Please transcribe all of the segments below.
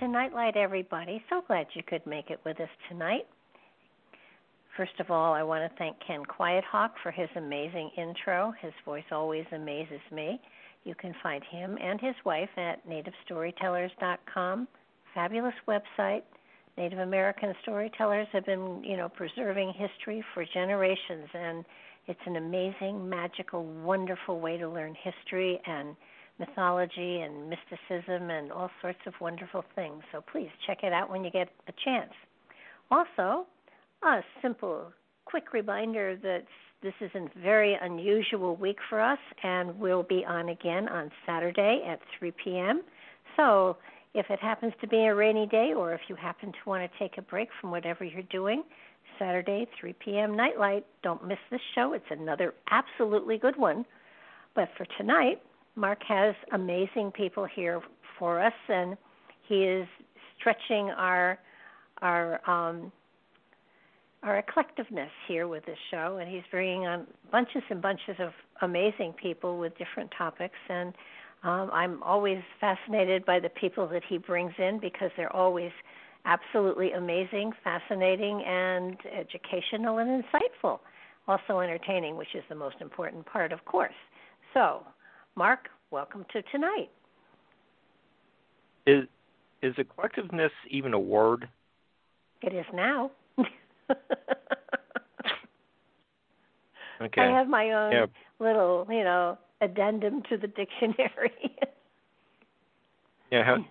To Nightlight, everybody. So glad you could make it with us tonight. First of all, I want to thank Ken Quiethawk for his amazing intro. His voice always amazes me. You can find him and his wife at nativestorytellers.com. Fabulous website. Native American storytellers have been, you know, preserving history for generations and it's an amazing, magical, wonderful way to learn history and mythology and mysticism and all sorts of wonderful things. So please check it out when you get a chance. Also, a simple, quick reminder that this is a very unusual week for us, and we'll be on again on Saturday at 3 p.m. So if it happens to be a rainy day, or if you happen to want to take a break from whatever you're doing, Saturday, 3 p.m. Nightlight. Don't miss this show. It's another absolutely good one. But for tonight, Mark has amazing people here for us, and he is stretching our our um, our eclectiveness here with this show, and he's bringing on bunches and bunches of amazing people with different topics. And um, I'm always fascinated by the people that he brings in because they're always absolutely amazing, fascinating, and educational and insightful. Also entertaining, which is the most important part, of course. So, Mark, welcome to tonight. Is is eclectiveness even a word? It is now. okay. I have my own yeah. little, you know, addendum to the dictionary. yeah.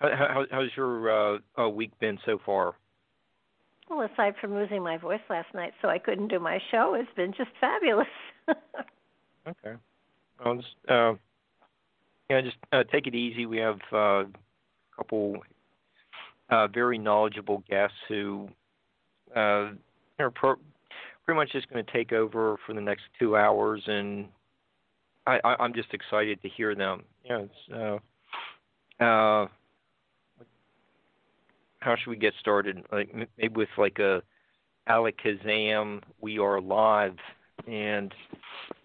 How, how how's your uh, uh, week been so far? Well, aside from losing my voice last night, so I couldn't do my show, it's been just fabulous. okay. Well, just, uh, yeah, just uh, take it easy. We have uh, a couple uh, very knowledgeable guests who uh, are pro- pretty much just going to take over for the next two hours, and I, I, I'm just excited to hear them. Yeah, it's, uh, uh, how should we get started? Like maybe with like a Alakazam, we are live, and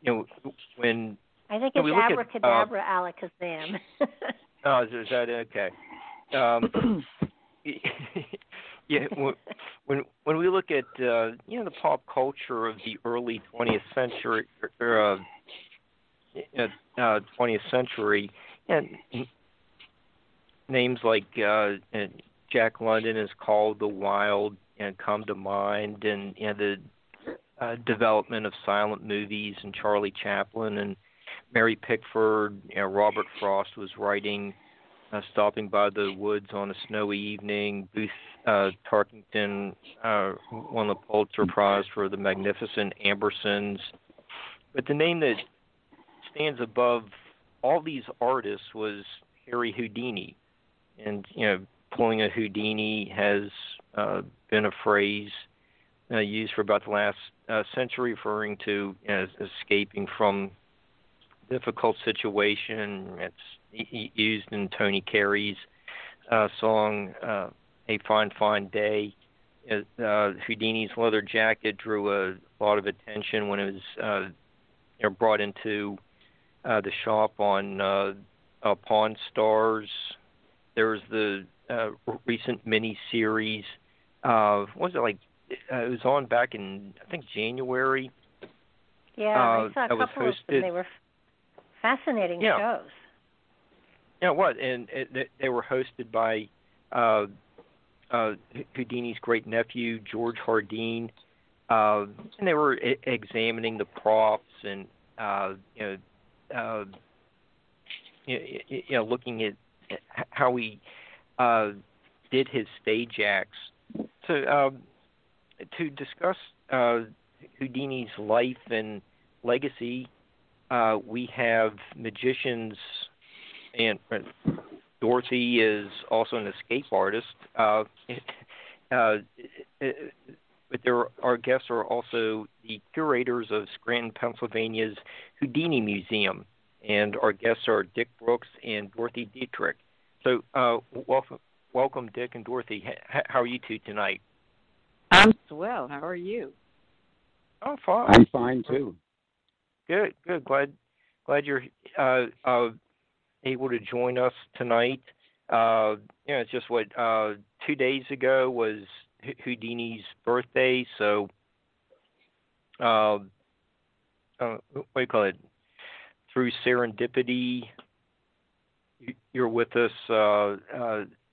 you know when I think it's look at, abracadabra alakazam. Oh, is, that okay? Um, yeah, when- when we look at uh, you know the pop culture of the early 20th century, or, uh, uh, 20th century, and names like uh, Jack London is called the Wild and come to mind, and you know, the uh, development of silent movies and Charlie Chaplin and Mary Pickford, you know, Robert Frost was writing uh, Stopping by the Woods on a Snowy Evening. Booth uh, Tarkington uh, won the Pulitzer Prize for The Magnificent Ambersons. But the name that stands above all these artists was Harry Houdini. And, you know, pulling a Houdini has uh, been a phrase uh, used for about the last uh, century, referring to you know, escaping from difficult situation. It's used in Tony Carey's uh, song uh, "A Fine Fine Day." Uh, Houdini's leather jacket drew a lot of attention when it was uh, you know brought into uh, the shop on uh, uh, Pawn Stars. There was the uh, recent mini series. Uh, what was it like? Uh, it was on back in I think January. Yeah, uh, I saw a couple of them. They were fascinating yeah. shows. Yeah, what? And it, they were hosted by uh, uh, Houdini's great nephew George Hardeen, uh, and they were I- examining the props and uh, you know, uh, you, you know, looking at how he uh, did his stage acts. So, um, to discuss uh, Houdini's life and legacy, uh, we have magicians, and uh, Dorothy is also an escape artist. Uh, uh, but there, our guests are also the curators of Scranton, Pennsylvania's Houdini Museum, and our guests are Dick Brooks and Dorothy Dietrich. So, uh, welcome, welcome, Dick and Dorothy. H- how are you two tonight? I'm swell. How are you? Oh, fine. I'm fine too. Good, good. Glad, glad you're uh, uh, able to join us tonight. Uh, you know, it's just what uh, two days ago was Houdini's birthday, so uh, uh, what do you call it? Through serendipity, you're with us. Uh,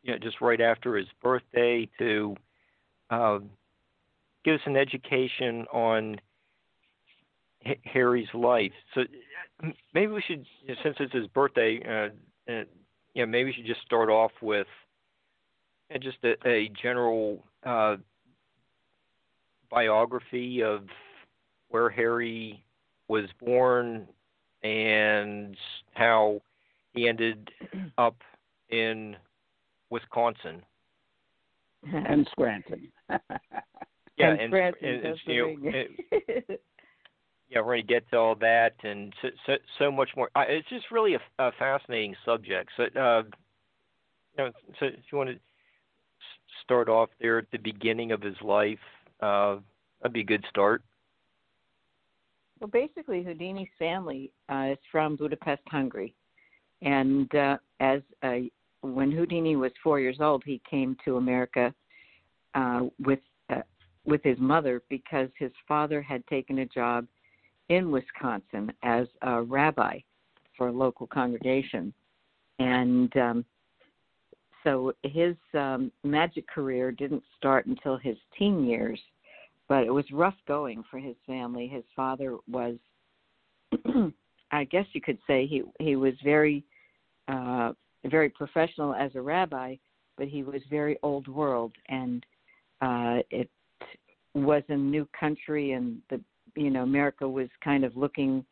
you know, just right after his birthday to uh, give us an education on H- Harry's life. So maybe we should, since it's his birthday, uh, uh, yeah, maybe we should just start off with uh, just a, a general uh, biography of where Harry was born and how he ended up in Wisconsin and Scranton. yeah, and, and, Scranton, and, and, you know. yeah, we're going to get to all that and so so, so much more. Uh, it's just really a, a fascinating subject. So, uh, you know, so if you want to start off there at the beginning of his life, uh, that'd be a good start. well, basically, Houdini's family uh, is from Budapest, Hungary, and uh, as a, when Houdini was four years old, he came to America uh, with uh, with his mother because his father had taken a job in Wisconsin as a rabbi for a local congregation, and um, so his um, magic career didn't start until his teen years, but it was rough going for his family. His father was, I guess you could say, he he was very, uh, very professional as a rabbi, but he was very old world, and uh, it was a new country, and the you know America was kind of looking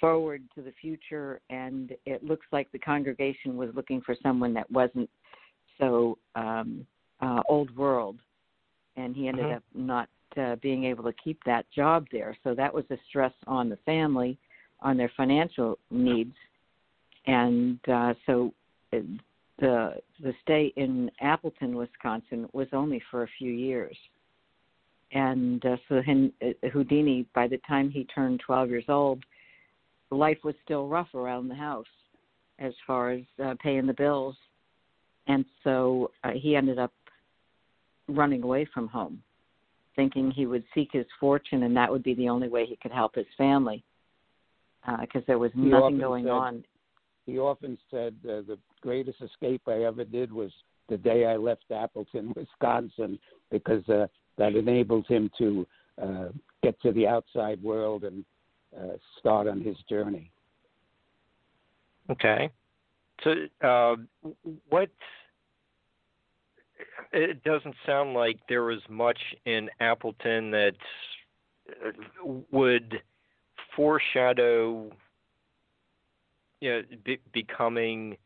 forward to the future, and it looks like the congregation was looking for someone that wasn't so um, uh, old world, and he ended Mhm. up not uh, being able to keep that job there. So that was a stress on the family, on their financial needs, and uh, so uh, the the stay in Appleton, Wisconsin, was only for a few years. And uh, so uh, Houdini, by the time he turned 12 years old, life was still rough around the house as far as uh, paying the bills and so uh, he ended up running away from home, thinking he would seek his fortune and that would be the only way he could help his family, because there was He nothing going said- on. He often said uh, the greatest escape I ever did was the day I left Appleton, Wisconsin, because uh, that enables him to uh, get to the outside world and uh, start on his journey. Okay. So, uh, what? It doesn't sound like there was much in Appleton that uh, would foreshadow, you know, be, becoming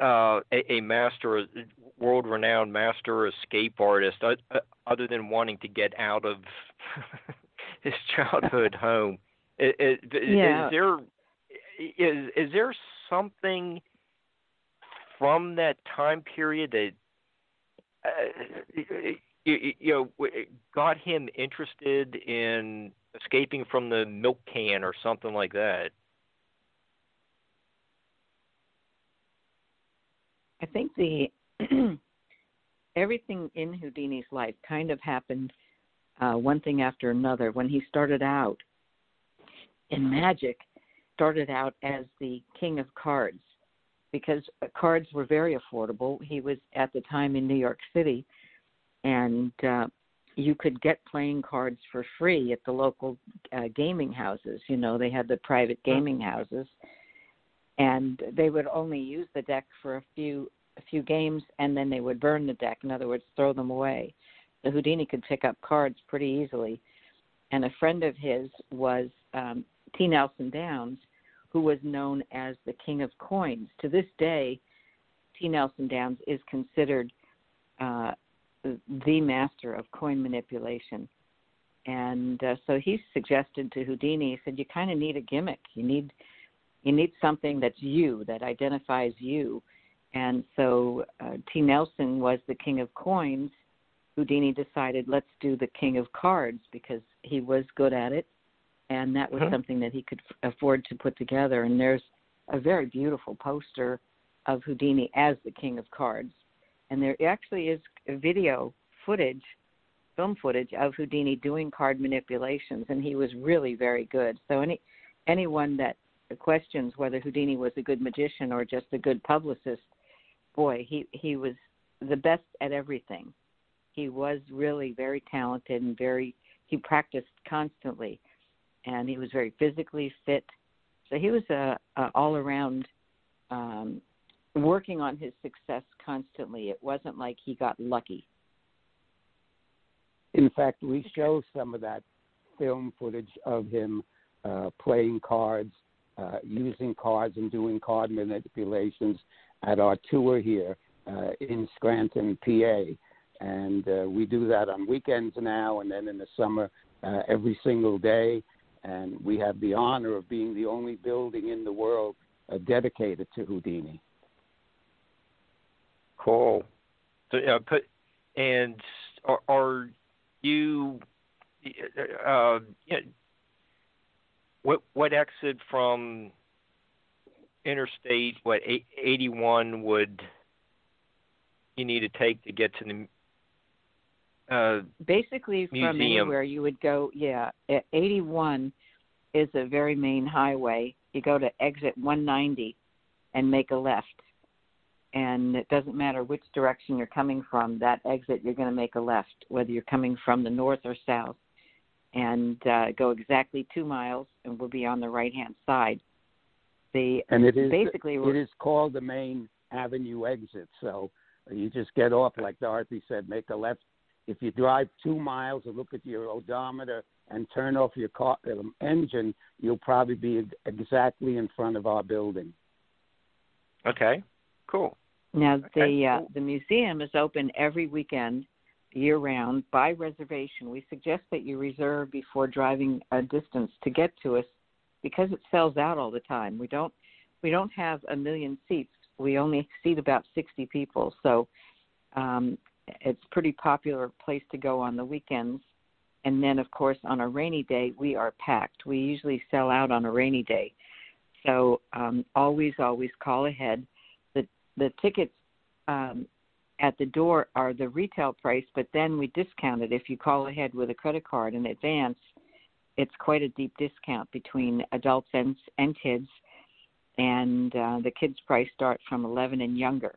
uh, a, a master, world-renowned master escape artist, uh, other than wanting to get out of his childhood home. Is, is, Yeah. is there is is there something from that time period that uh, you, you know got him interested in escaping from the milk can or something like that? I think the everything in Houdini's life kind of happened uh, one thing after another. When he started out in magic, started out as the king of cards because cards were very affordable. He was at the time in New York City, and uh, you could get playing cards for free at the local uh, gaming houses. You know, they had the private gaming houses, and they would only use the deck for a few a few games, and then they would burn the deck. In other words, throw them away. The Houdini could pick up cards pretty easily, and a friend of his was um, T. Nelson Downs, who was known as the King of Coins. To this day, T. Nelson Downs is considered uh, the master of coin manipulation. And uh, so he suggested to Houdini, he said, "You kind of need a gimmick. You need you need something that's you, that identifies you." And so uh, T. Nelson was the king of coins. Houdini decided, let's do the king of cards because he was good at it and that was uh-huh. something that he could f- afford to put together. And there's a very beautiful poster of Houdini as the King of Cards, and there actually is video footage, film footage of Houdini doing card manipulations, and he was really very good. So any anyone that questions whether Houdini was a good magician or just a good publicist, boy, he he was the best at everything. He was really very talented and very he practiced constantly and he was very physically fit. So he was a, a all around um, working on his success constantly. It wasn't like he got lucky. In fact, we show some of that film footage of him uh, playing cards, uh, using cards, and doing card manipulations at our tour here uh, in Scranton, PA. And uh, we do that on weekends now, and then in the summer, uh, every single day and we have the honor of being the only building in the world uh, dedicated to Houdini. Cool. So, uh, put and are, are you? Uh, you know, what what exit from interstate? What eighty one would you need to take to get to the uh, basically museum. from anywhere you would go. Yeah, 81 is a very main highway. You go to exit 190 and make a left, and it doesn't matter which direction you're coming from. That exit, you're going to make a left, whether you're coming from the north or south, and uh, go exactly two miles, and we'll be on the right hand side. The and it is basically it is called the main avenue exit. So you just get off, like Dorothy said, make a left if you drive two miles and look at your odometer and turn off your car um, engine, you'll probably be exactly in front of our building. Okay, cool. Now okay, the uh, the museum is open every weekend, year round by reservation. We suggest that you reserve before driving a distance to get to us, because it sells out all the time. We don't we don't have a million seats. We only seat about sixty people, so um, it's pretty popular place to go on the weekends. And then, of course, on a rainy day, we are packed. We usually sell out on a rainy day. So um, always, always call ahead. The the tickets um, at the door are the retail price, but then we discount it if you call ahead with a credit card in advance. It's quite a deep discount between adults and and kids, and uh, the kids' price start from 11 and younger.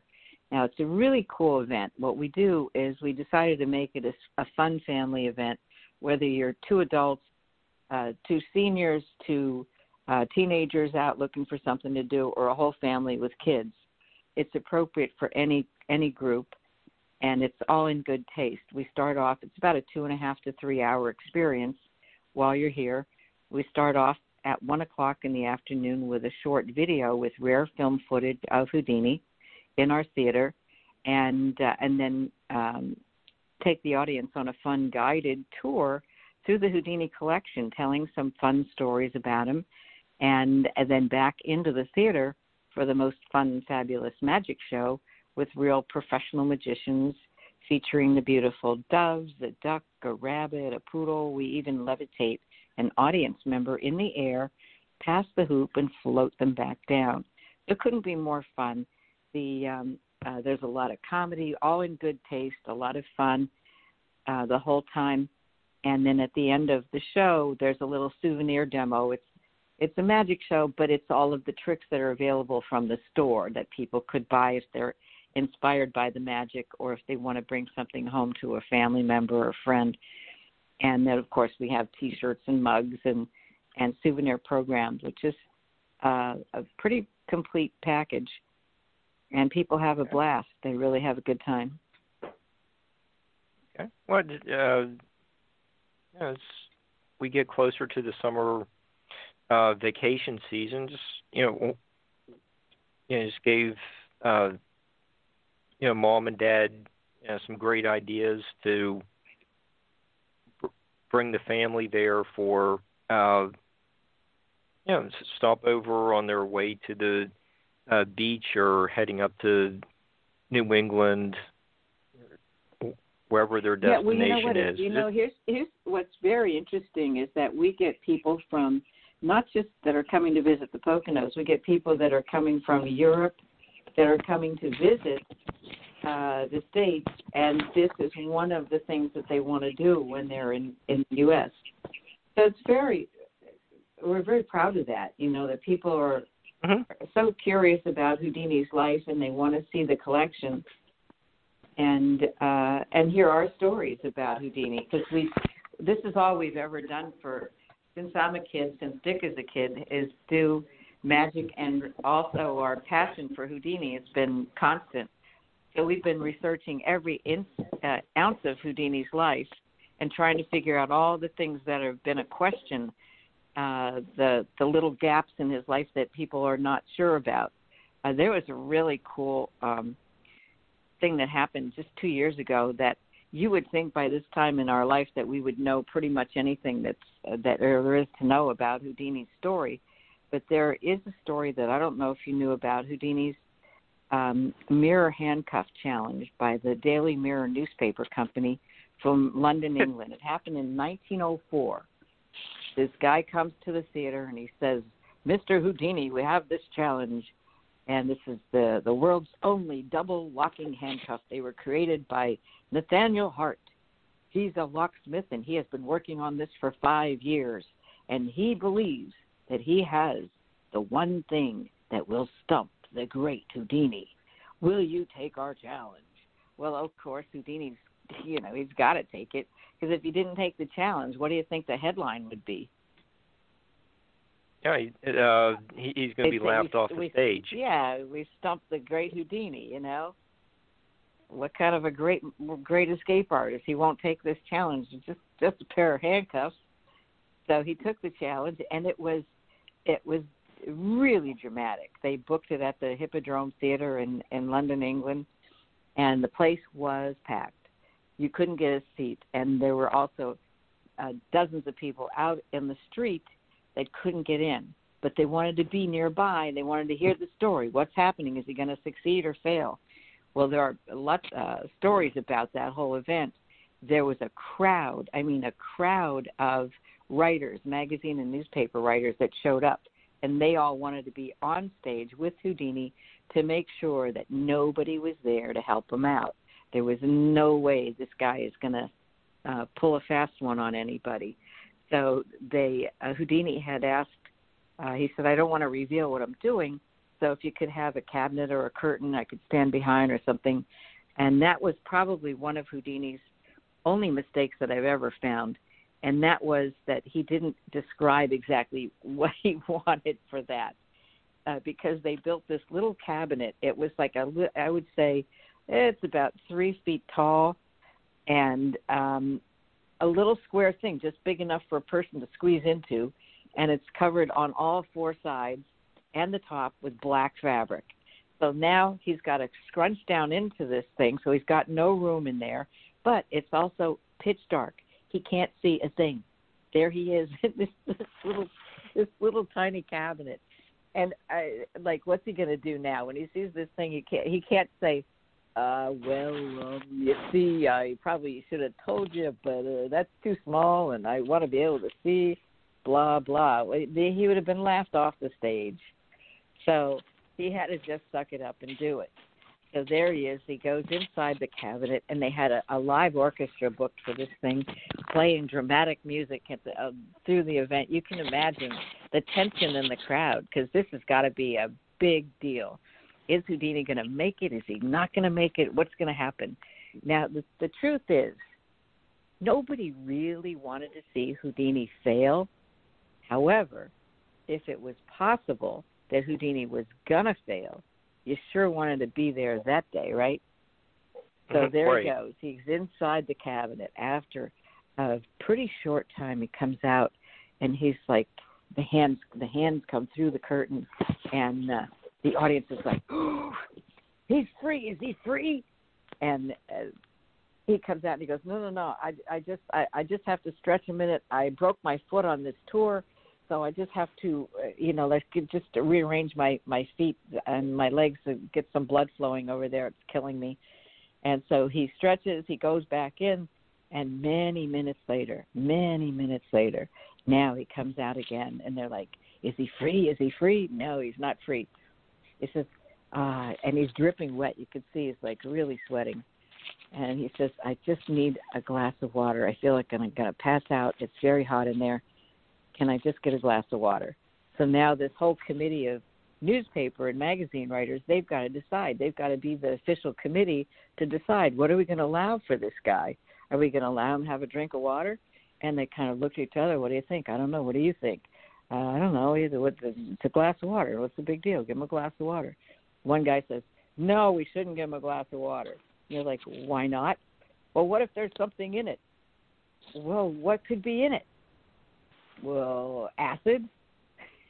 Now, it's a really cool event. What we do is we decided to make it a, a fun family event, whether you're two adults, uh, two seniors, two uh, teenagers out looking for something to do, or a whole family with kids. It's appropriate for any any group, and it's all in good taste. We start off; it's about a two and a half to three hour experience while you're here. We start off at one o'clock in the afternoon with a short video with rare film footage of Houdini in our theater, and uh, and then um, take the audience on a fun guided tour through the Houdini collection, telling some fun stories about him, and, and then back into the theater for the most fun fabulous magic show with real professional magicians featuring the beautiful doves, a duck, a rabbit, a poodle. We even levitate an audience member in the air, pass the hoop, and float them back down. It couldn't be more fun. The um, uh, there's a lot of comedy, all in good taste, a lot of fun uh, the whole time. And then at the end of the show, there's a little souvenir demo. It's it's a magic show, but it's all of the tricks that are available from the store that people could buy if they're inspired by the magic or if they want to bring something home to a family member or friend. And then, of course, we have T-shirts and mugs and and souvenir programs, which is uh, a pretty complete package. And people have a blast. They really have a good time. Okay. Well, uh, as we get closer to the summer uh, vacation season, just you know, you know, just gave uh, you know mom and dad you know, some great ideas to br- bring the family there for uh, you know stop over on their way to the uh, beach or heading up to New England wherever their destination yeah, well, you know what, is. You know, here's here's what's very interesting is that we get people from not just that are coming to visit the Poconos. We get people that are coming from Europe that are coming to visit uh, the states, and this is one of the things that they want to do when they're in in the U.S. So it's very we're very proud of that. You know that people are mm-hmm. so curious about Houdini's life and they want to see the collection and uh, and hear our stories about Houdini because we this is all we've ever done for since I'm a kid, since Dick is a kid, is do magic and also our passion for Houdini has been constant. So we've been researching every inch, uh, ounce of Houdini's life and trying to figure out all the things that have been a question, uh, the the little gaps in his life that people are not sure about. Uh, there was a really cool um, thing that happened just two years ago that you would think by this time in our life that we would know pretty much anything that's uh, that there is to know about Houdini's story. But there is a story that I don't know if you knew about Houdini's um, mirror handcuff challenge by the Daily Mirror newspaper company from London, England. It happened in 1904. This guy comes to the theater and he says, "Mr. Houdini, we have this challenge." and this is the the world's only double locking handcuff. They were created by Nathaniel Hart. He's a locksmith and he has been working on this for 5 years and he believes that he has the one thing that will stump the great Houdini. Will you take our challenge? Well, of course, Houdini's you know, he's got to take it because if he didn't take the challenge, what do you think the headline would be? Yeah, he, uh, he, he's going to be laughed we, off the we, stage. Yeah, we stumped the great Houdini. You know, what kind of a great great escape artist? He won't take this challenge. It's just just a pair of handcuffs. So he took the challenge, and it was it was really dramatic. They booked it at the Hippodrome Theater in in London, England, and the place was packed. You couldn't get a seat, and there were also uh, dozens of people out in the street that couldn't get in, but they wanted to be nearby. They wanted to hear the story. What's happening? Is he going to succeed or fail? Well, there are lots uh, stories about that whole event. There was a crowd. I mean, a crowd of writers, magazine and newspaper writers that showed up, and they all wanted to be on stage with Houdini to make sure that nobody was there to help him out. There was no way this guy is going to uh, pull a fast one on anybody. So they uh, Houdini had asked. Uh, he said, "I don't want to reveal what I'm doing, so if you could have a cabinet or a curtain I could stand behind or something." And that was probably one of Houdini's only mistakes that I've ever found, and that was that he didn't describe exactly what he wanted for that. Uh, because they built this little cabinet. It was like a, I would say, it's about three feet tall, and um, a little square thing, just big enough for a person to squeeze into, and it's covered on all four sides and the top with black fabric. So now he's got to scrunch down into this thing, so he's got no room in there, but it's also pitch dark. He can't see a thing. There he is in this, this little this little tiny cabinet. and I, like, what's he gonna do now when he sees this thing? He can't. He can't say, uh, "Well, um, you see, I probably should have told you, but uh, that's too small, and I want to be able to see." Blah blah. He would have been laughed off the stage. So he had to just suck it up and do it. So there he is. He goes inside the cabinet, and they had a, a live orchestra booked for this thing, playing dramatic music at the, uh, through the event. You can imagine the tension in the crowd because this has got to be a big deal. Is Houdini going to make it? Is he not going to make it? What's going to happen? Now, the, the truth is, nobody really wanted to see Houdini fail. However, if it was possible that Houdini was going to fail, you sure wanted to be there that day, right? So Mhm, there right. he goes. He's inside the cabinet. After a pretty short time, he comes out, and he's like, the hands, the hands come through the curtain, and uh, the audience is like, oh, "He's free! Is he free?" And uh, he comes out and he goes, "No, no, no! I, I just, I, I just have to stretch a minute. I broke my foot on this tour." So I just have to, uh, you know, let's just rearrange my my feet and my legs to get some blood flowing over there. It's killing me. And so he stretches, he goes back in, and many minutes later, many minutes later, now he comes out again, and they're like, "Is he free? Is he free?" No, he's not free. He says, uh, and he's dripping wet. You can see he's like really sweating. And he says, "I just need a glass of water. I feel like I'm gonna pass out. It's very hot in there. Can I just get a glass of water?" So now this whole committee of newspaper and magazine writers, they've got to decide. They've got to be the official committee to decide what are we going to allow for this guy? Are we going to allow him to have a drink of water? And they kind of look at each other. What do you think? I don't know. What do you think? Uh, I don't know. Either what, it's a glass of water. What's the big deal? Give him a glass of water. One guy says, "No, we shouldn't give him a glass of water." And you're like, "Why not?" Well, what if there's something in it? Well, what could be in it? Well, acid.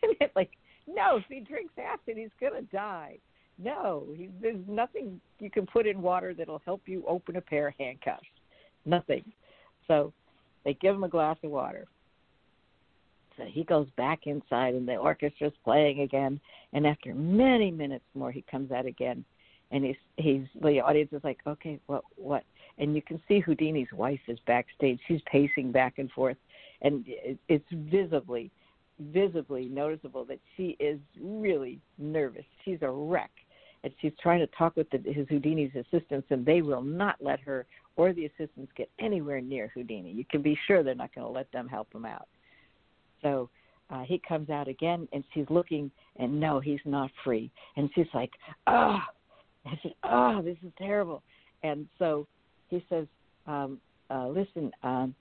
Like, no, if he drinks acid, he's gonna die. No, he, there's nothing you can put in water that'll help you open a pair of handcuffs. Nothing. So they give him a glass of water. So he goes back inside, and the orchestra's playing again. And after many minutes more, he comes out again, and he's he's the audience is like, okay, what what? And you can see Houdini's wife is backstage. She's pacing back and forth, and it's visibly visibly noticeable that she is really nervous. She's a wreck. And she's trying to talk with the, his Houdini's assistants, and they will not let her or the assistants get anywhere near Houdini. You can be sure they're not going to let them help him out. So uh, he comes out again, and she's looking, and no, he's not free. And she's like, ah, and she, ah, this is terrible. And so he says, um, uh, listen, um,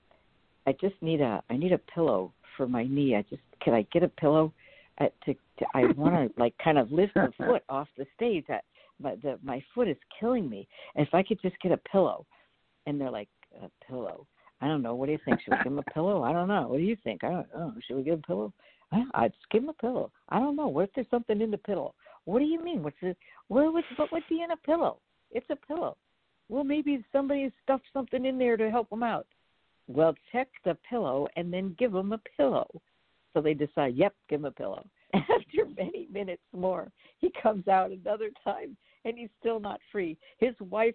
I just need a, I need a pillow for my knee. I just can I get a pillow uh, to, to I want to like kind of lift the foot off the stage. I, my the my foot is killing me. And if I could just get a pillow, and they're like a pillow. I don't know. What do you think? Should we give him a pillow? I don't know. What do you think? I don't know. Should we give him a pillow? I, I'd just give him a pillow. I don't know. What if there's something in the pillow? What do you mean? What's it? What would what would be in a pillow? It's a pillow. Well, maybe somebody stuffed something in there to help him out. Well, check the pillow and then give him a pillow. So they decide, yep, give him a pillow. After many minutes more, he comes out another time and he's still not free. His wife,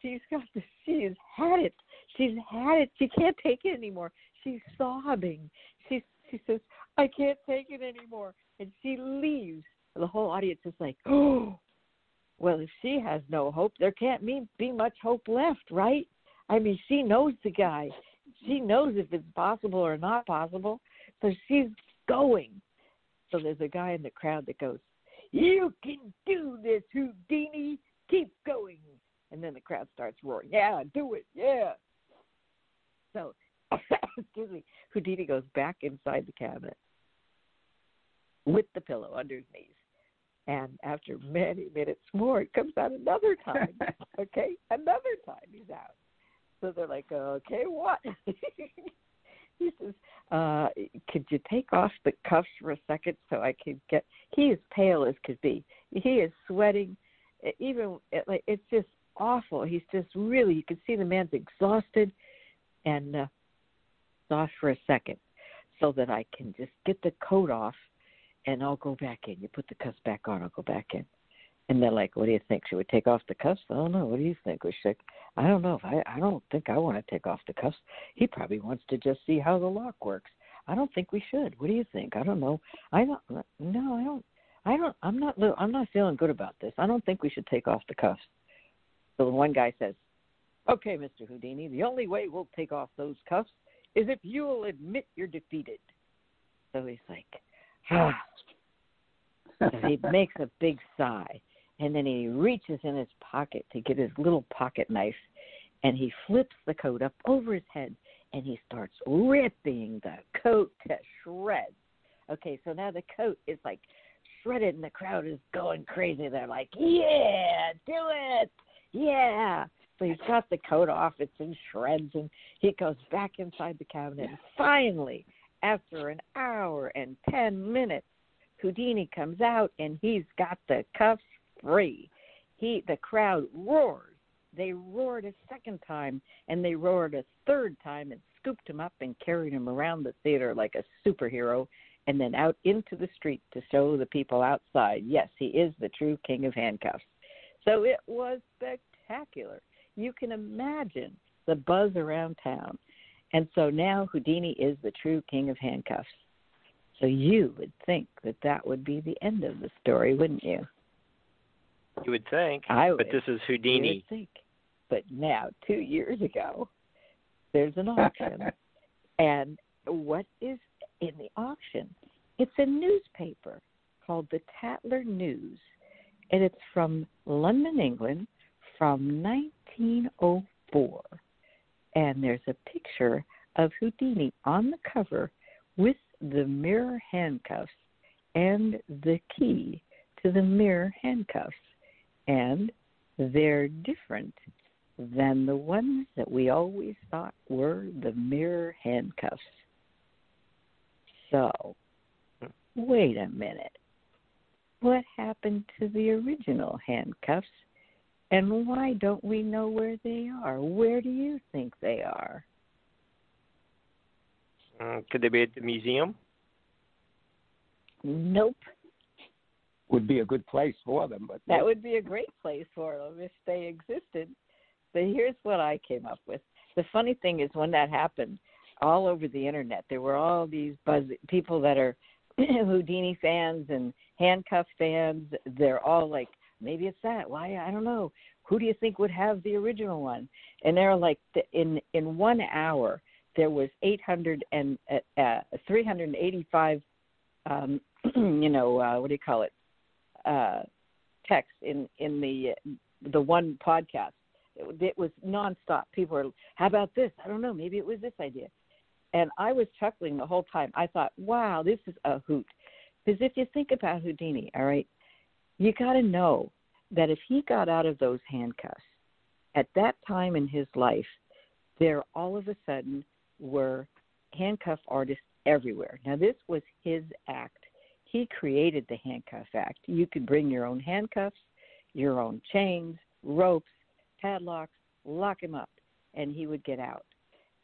she's got the, she has had it. She's had it. She can't take it anymore. She's sobbing. She she says, I can't take it anymore. And she leaves. The whole audience is like, oh, well, if she has no hope, there can't be much hope left, right? I mean, she knows the guy. She knows if it's possible or not possible. So she's going. So there's a guy in the crowd that goes, You can do this, Houdini. Keep going. And then the crowd starts roaring, Yeah, do it. Yeah. So, excuse me, Houdini goes back inside the cabinet with the pillow under his knees. And after many minutes more, it comes out another time. okay? Another time he's out. So they're like, okay, what? he says, uh, could you take off the cuffs for a second so I can get. He is pale as could be. He is sweating. Even like it's just awful. He's just really. You can see the man's exhausted, and uh, off for a second, so that I can just get the coat off and I'll go back in. You put the cuffs back on, I'll go back in. And they're like, "What do you think? Should we take off the cuffs?" I don't know. What do you think? We should. I don't know. If I I don't think I want to take off the cuffs. He probably wants to just see how the lock works. I don't think we should. What do you think? I don't know. I don't. No, I don't. I don't. I'm not. I'm not feeling good about this. I don't think we should take off the cuffs. So the one guy says, "Okay, Mr. Houdini, the only way we'll take off those cuffs is if you'll admit you're defeated." So he's like, ah. he makes a big sigh, and then he reaches in his pocket to get his little pocket knife, and he flips the coat up over his head, and he starts ripping the coat to shreds. Okay, so now the coat is like shredded, and the crowd is going crazy. They're like, "Yeah, do it, yeah!" So he's got the coat off; it's in shreds, and he goes back inside the cabinet. And finally, after an hour and ten minutes, Houdini comes out, and he's got the cuffs free. He, the crowd roars. They roared a second time, and they roared a third time, and scooped him up and carried him around the theater like a superhero and then out into the street to show the people outside, yes, he is the true king of handcuffs. So it was spectacular. You can imagine the buzz around town. And so now Houdini is the true king of handcuffs. So you would think that that would be the end of the story, wouldn't you? You would think. I would. But this is Houdini. You would think. But now, two years ago, there's an auction. and what is in the auction. It's a newspaper called the Tatler News, and it's from London, England, from 1904. And there's a picture of Houdini on the cover with the mirror handcuffs and the key to the mirror handcuffs. And they're different than the ones that we always thought were the mirror handcuffs. So, wait a minute. What happened to the original handcuffs? And why don't we know where they are? Where do you think they are? Uh, could they be at the museum? Nope. Would be a good place for them, but that would be a great place for them if they existed. But here's what I came up with. The funny thing is, when that happened, all over the internet. There were all these buzz people that are Houdini fans and handcuff fans. They're all like, maybe it's that. Why? I don't know. Who do you think would have the original one? And they're like, in in one hour, there was 800 and uh, uh, 385, um, you know, uh, what do you call it? Uh, text in in the the one podcast. It, it was nonstop. People were, how about this? I don't know. Maybe it was this idea. And I was chuckling the whole time. I thought, wow, this is a hoot. Because if you think about Houdini, all right, you got to know that if he got out of those handcuffs at that time in his life, there all of a sudden were handcuff artists everywhere. Now, this was his act. He created the handcuff act. You could bring your own handcuffs, your own chains, ropes, padlocks, lock him up, and he would get out.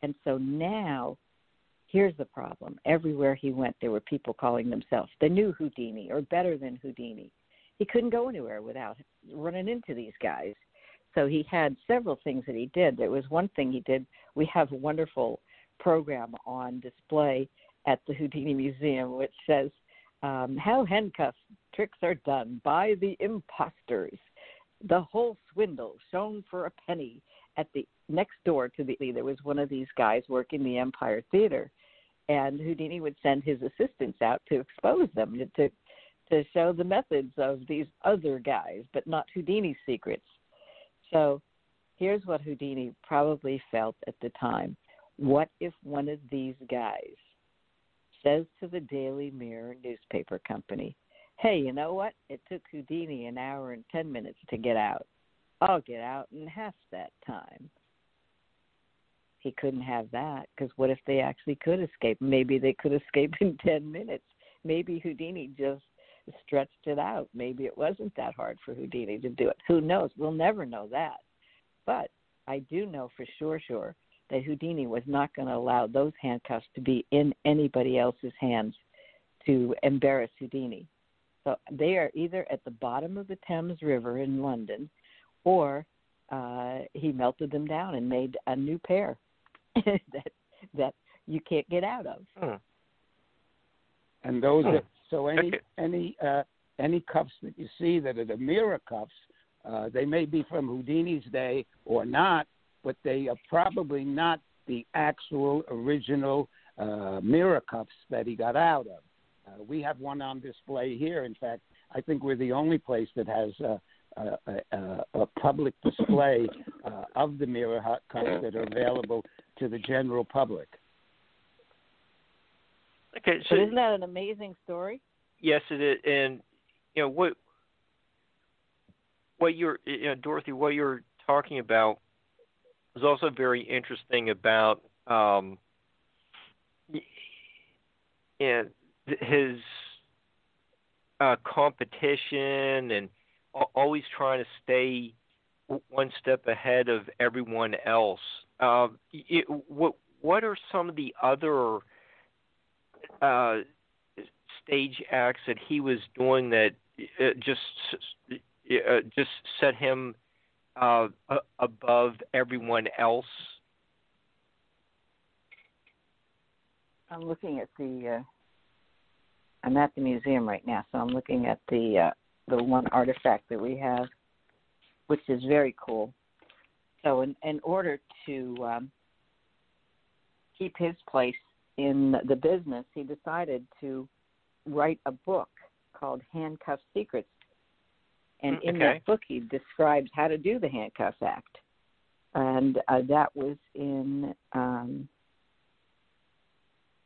And so now Here's the problem. Everywhere he went, there were people calling themselves the new Houdini or better than Houdini. He couldn't go anywhere without running into these guys. So he had several things that he did. There was one thing he did. We have a wonderful program on display at the Houdini Museum, which says um, how handcuff tricks are done by the imposters. The whole swindle shown for a penny at the next door to the there was one of these guys working the Empire Theater, and Houdini would send his assistants out to expose them to to show the methods of these other guys, but not Houdini's secrets. So here's what Houdini probably felt at the time. What if one of these guys says to the Daily Mirror newspaper company, Hey, you know what? It took Houdini an hour and 10 minutes to get out. I'll get out in half that time he couldn't have that because what if they actually could escape? Maybe they could escape in 10 minutes. Maybe Houdini just stretched it out. Maybe it wasn't that hard for Houdini to do it. Who knows? We'll never know that. But I do know for sure, sure, that Houdini was not going to allow those handcuffs to be in anybody else's hands to embarrass Houdini. So they are either at the bottom of the Thames River in London, or uh, he melted them down and made a new pair that that you can't get out of. Hmm. And those Hmm. are, so any any uh, any cuffs that you see that are the mirror cuffs, uh, they may be from Houdini's day or not, but they are probably not the actual original uh, mirror cuffs that he got out of. Uh, we have one on display here. In fact, I think we're the only place that has uh, a, a, a, a public display uh, of the mirror hu- cuffs that are available to the general public. Okay, so But isn't that an amazing story? yes, it is, and you know what what you're you know Dorothy, what you're talking about is also very interesting about um, and his uh, competition and always trying to stay one step ahead of everyone else. Um, it, what what are some of the other uh, stage acts that he was doing that uh, just uh, just set him uh, above everyone else? I'm looking at the. Uh, I'm at the museum right now, so I'm looking at the uh, the one artifact that we have, which is very cool. So, in in order to um, keep his place in the business, he decided to write a book called Handcuff Secrets. And Mm, in okay. that book, he describes how to do the Handcuffs Act. And uh, that was in um,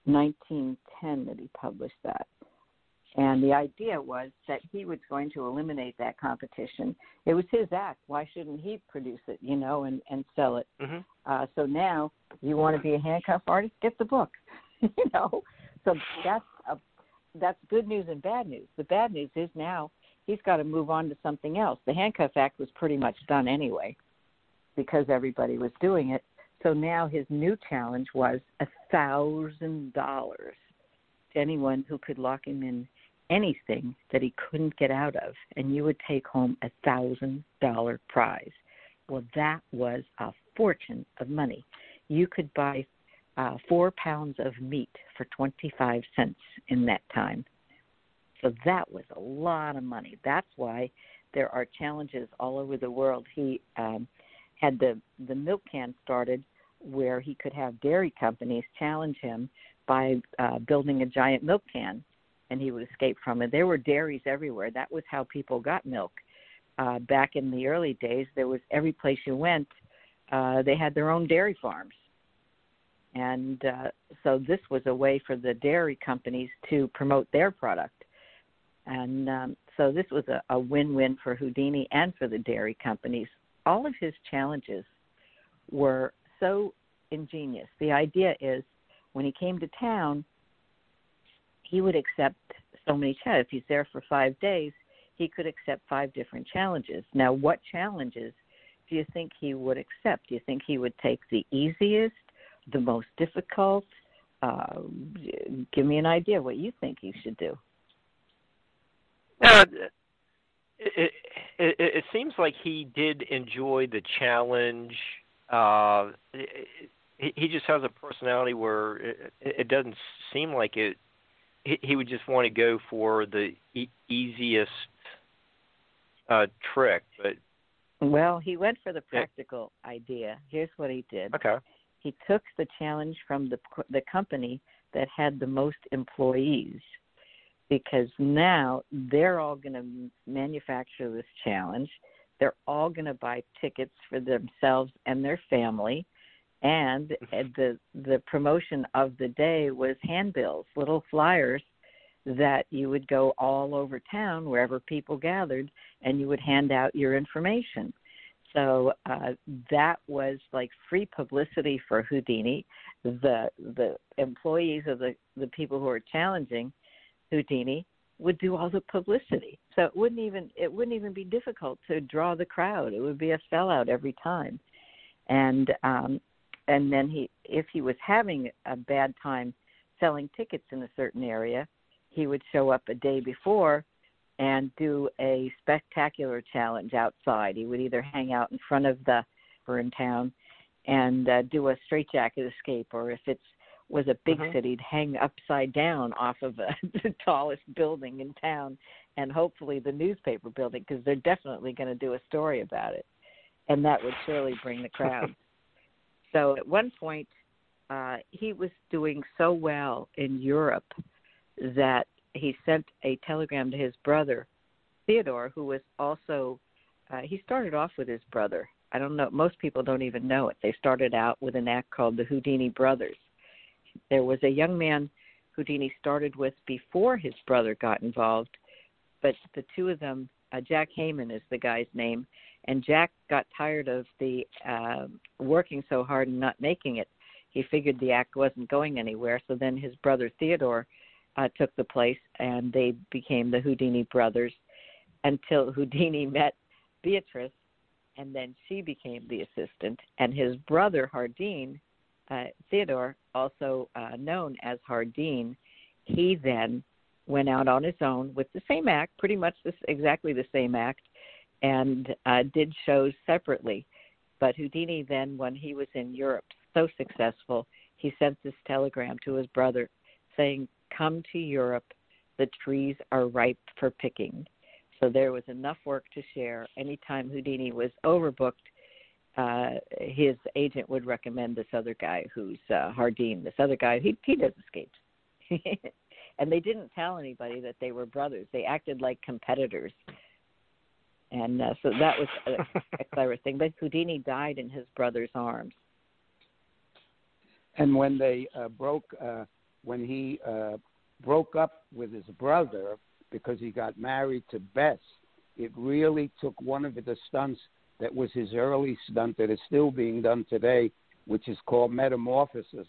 1910 that he published that. And the idea was that he was going to eliminate that competition. It was his act. Why shouldn't he produce it, you know, and, and sell it? hmm Uh, so now, you want to be a handcuff artist? Get the book. you know, so that's a, that's good news and bad news. The bad news is now he's got to move on to something else. The Handcuff Act was pretty much done anyway, because everybody was doing it. So now his new challenge was a thousand dollars to anyone who could lock him in anything that he couldn't get out of, and you would take home a thousand dollar prize. Well, that was a fortune of money. You could buy uh, four pounds of meat for 25 cents in that time. So that was a lot of money. That's why there are challenges all over the world. He um, had the, the milk can started where he could have dairy companies challenge him by uh, building a giant milk can and he would escape from it. There were dairies everywhere. That was how people got milk. Uh, back in the early days, there was every place you went, uh, they had their own dairy farms. And uh, so this was a way for the dairy companies to promote their product. And um, so this was a, a win win for Houdini and for the dairy companies. All of his challenges were so ingenious. The idea is when he came to town, he would accept so many challenges. If he's there for five days, he could accept five different challenges. Now, what challenges do you think he would accept? Do you think he would take the easiest, the most difficult? Uh, give me an idea what you think he should do. Now, it, it, it, seems like he did enjoy the challenge. Uh, he, he just has a personality where it, it doesn't seem like it. He, he would just want to go for the e- easiest uh, trick, but Well, he went for the practical idea. Here's what he did. okay. He took the challenge from the the company that had the most employees because now they're all going to manufacture this challenge. They're all going to buy tickets for themselves and their family. And the the promotion of the day was handbills, little flyers that you would go all over town wherever people gathered, and you would hand out your information. So uh, that was like free publicity for Houdini. The the employees of the the people who are challenging Houdini would do all the publicity. So it wouldn't even it wouldn't even be difficult to draw the crowd. It would be a sellout every time. And um and then he if he was having a bad time selling tickets in a certain area, he would show up a day before and do a spectacular challenge outside. He would either hang out in front of the in town and uh, do a straitjacket escape, or if it's was a big Mhm. city, to hang upside down off of a, the tallest building in town, and hopefully the newspaper building, because they're definitely going to do a story about it, and that would surely bring the crowd. so at one point, uh, he was doing so well in Europe that he sent a telegram to his brother Theodore, who was also uh, he started off with his brother. I don't know. Most people don't even know it. They started out with an act called the Houdini Brothers. There was a young man Houdini started with before his brother got involved, but the two of them, uh, Jack Hyman is the guy's name, and Jack got tired of the uh, working so hard and not making it. He figured the act wasn't going anywhere, so then his brother Theodore uh, took the place, and they became the Houdini brothers until Houdini met Beatrice, and then she became the assistant. And his brother Hardeen, uh, Theodore, also uh, known as Hardeen, he then went out on his own with the same act, pretty much this, exactly the same act, and uh, did shows separately. But Houdini then, when he was in Europe, so successful, he sent this telegram to his brother saying, "Come to Europe. The trees are ripe for picking." So there was enough work to share. Anytime Houdini was overbooked, uh, his agent would recommend this other guy who's uh, Hardeen. This other guy, he he does escapes. and they didn't tell anybody that they were brothers. They acted like competitors. And uh, so that was a, a clever thing. But Houdini died in his brother's arms. And when they uh, broke, uh, when he uh, broke up with his brother because he got married to Bess, it really took one of the stunts that was his early stunt that is still being done today, which is called metamorphosis.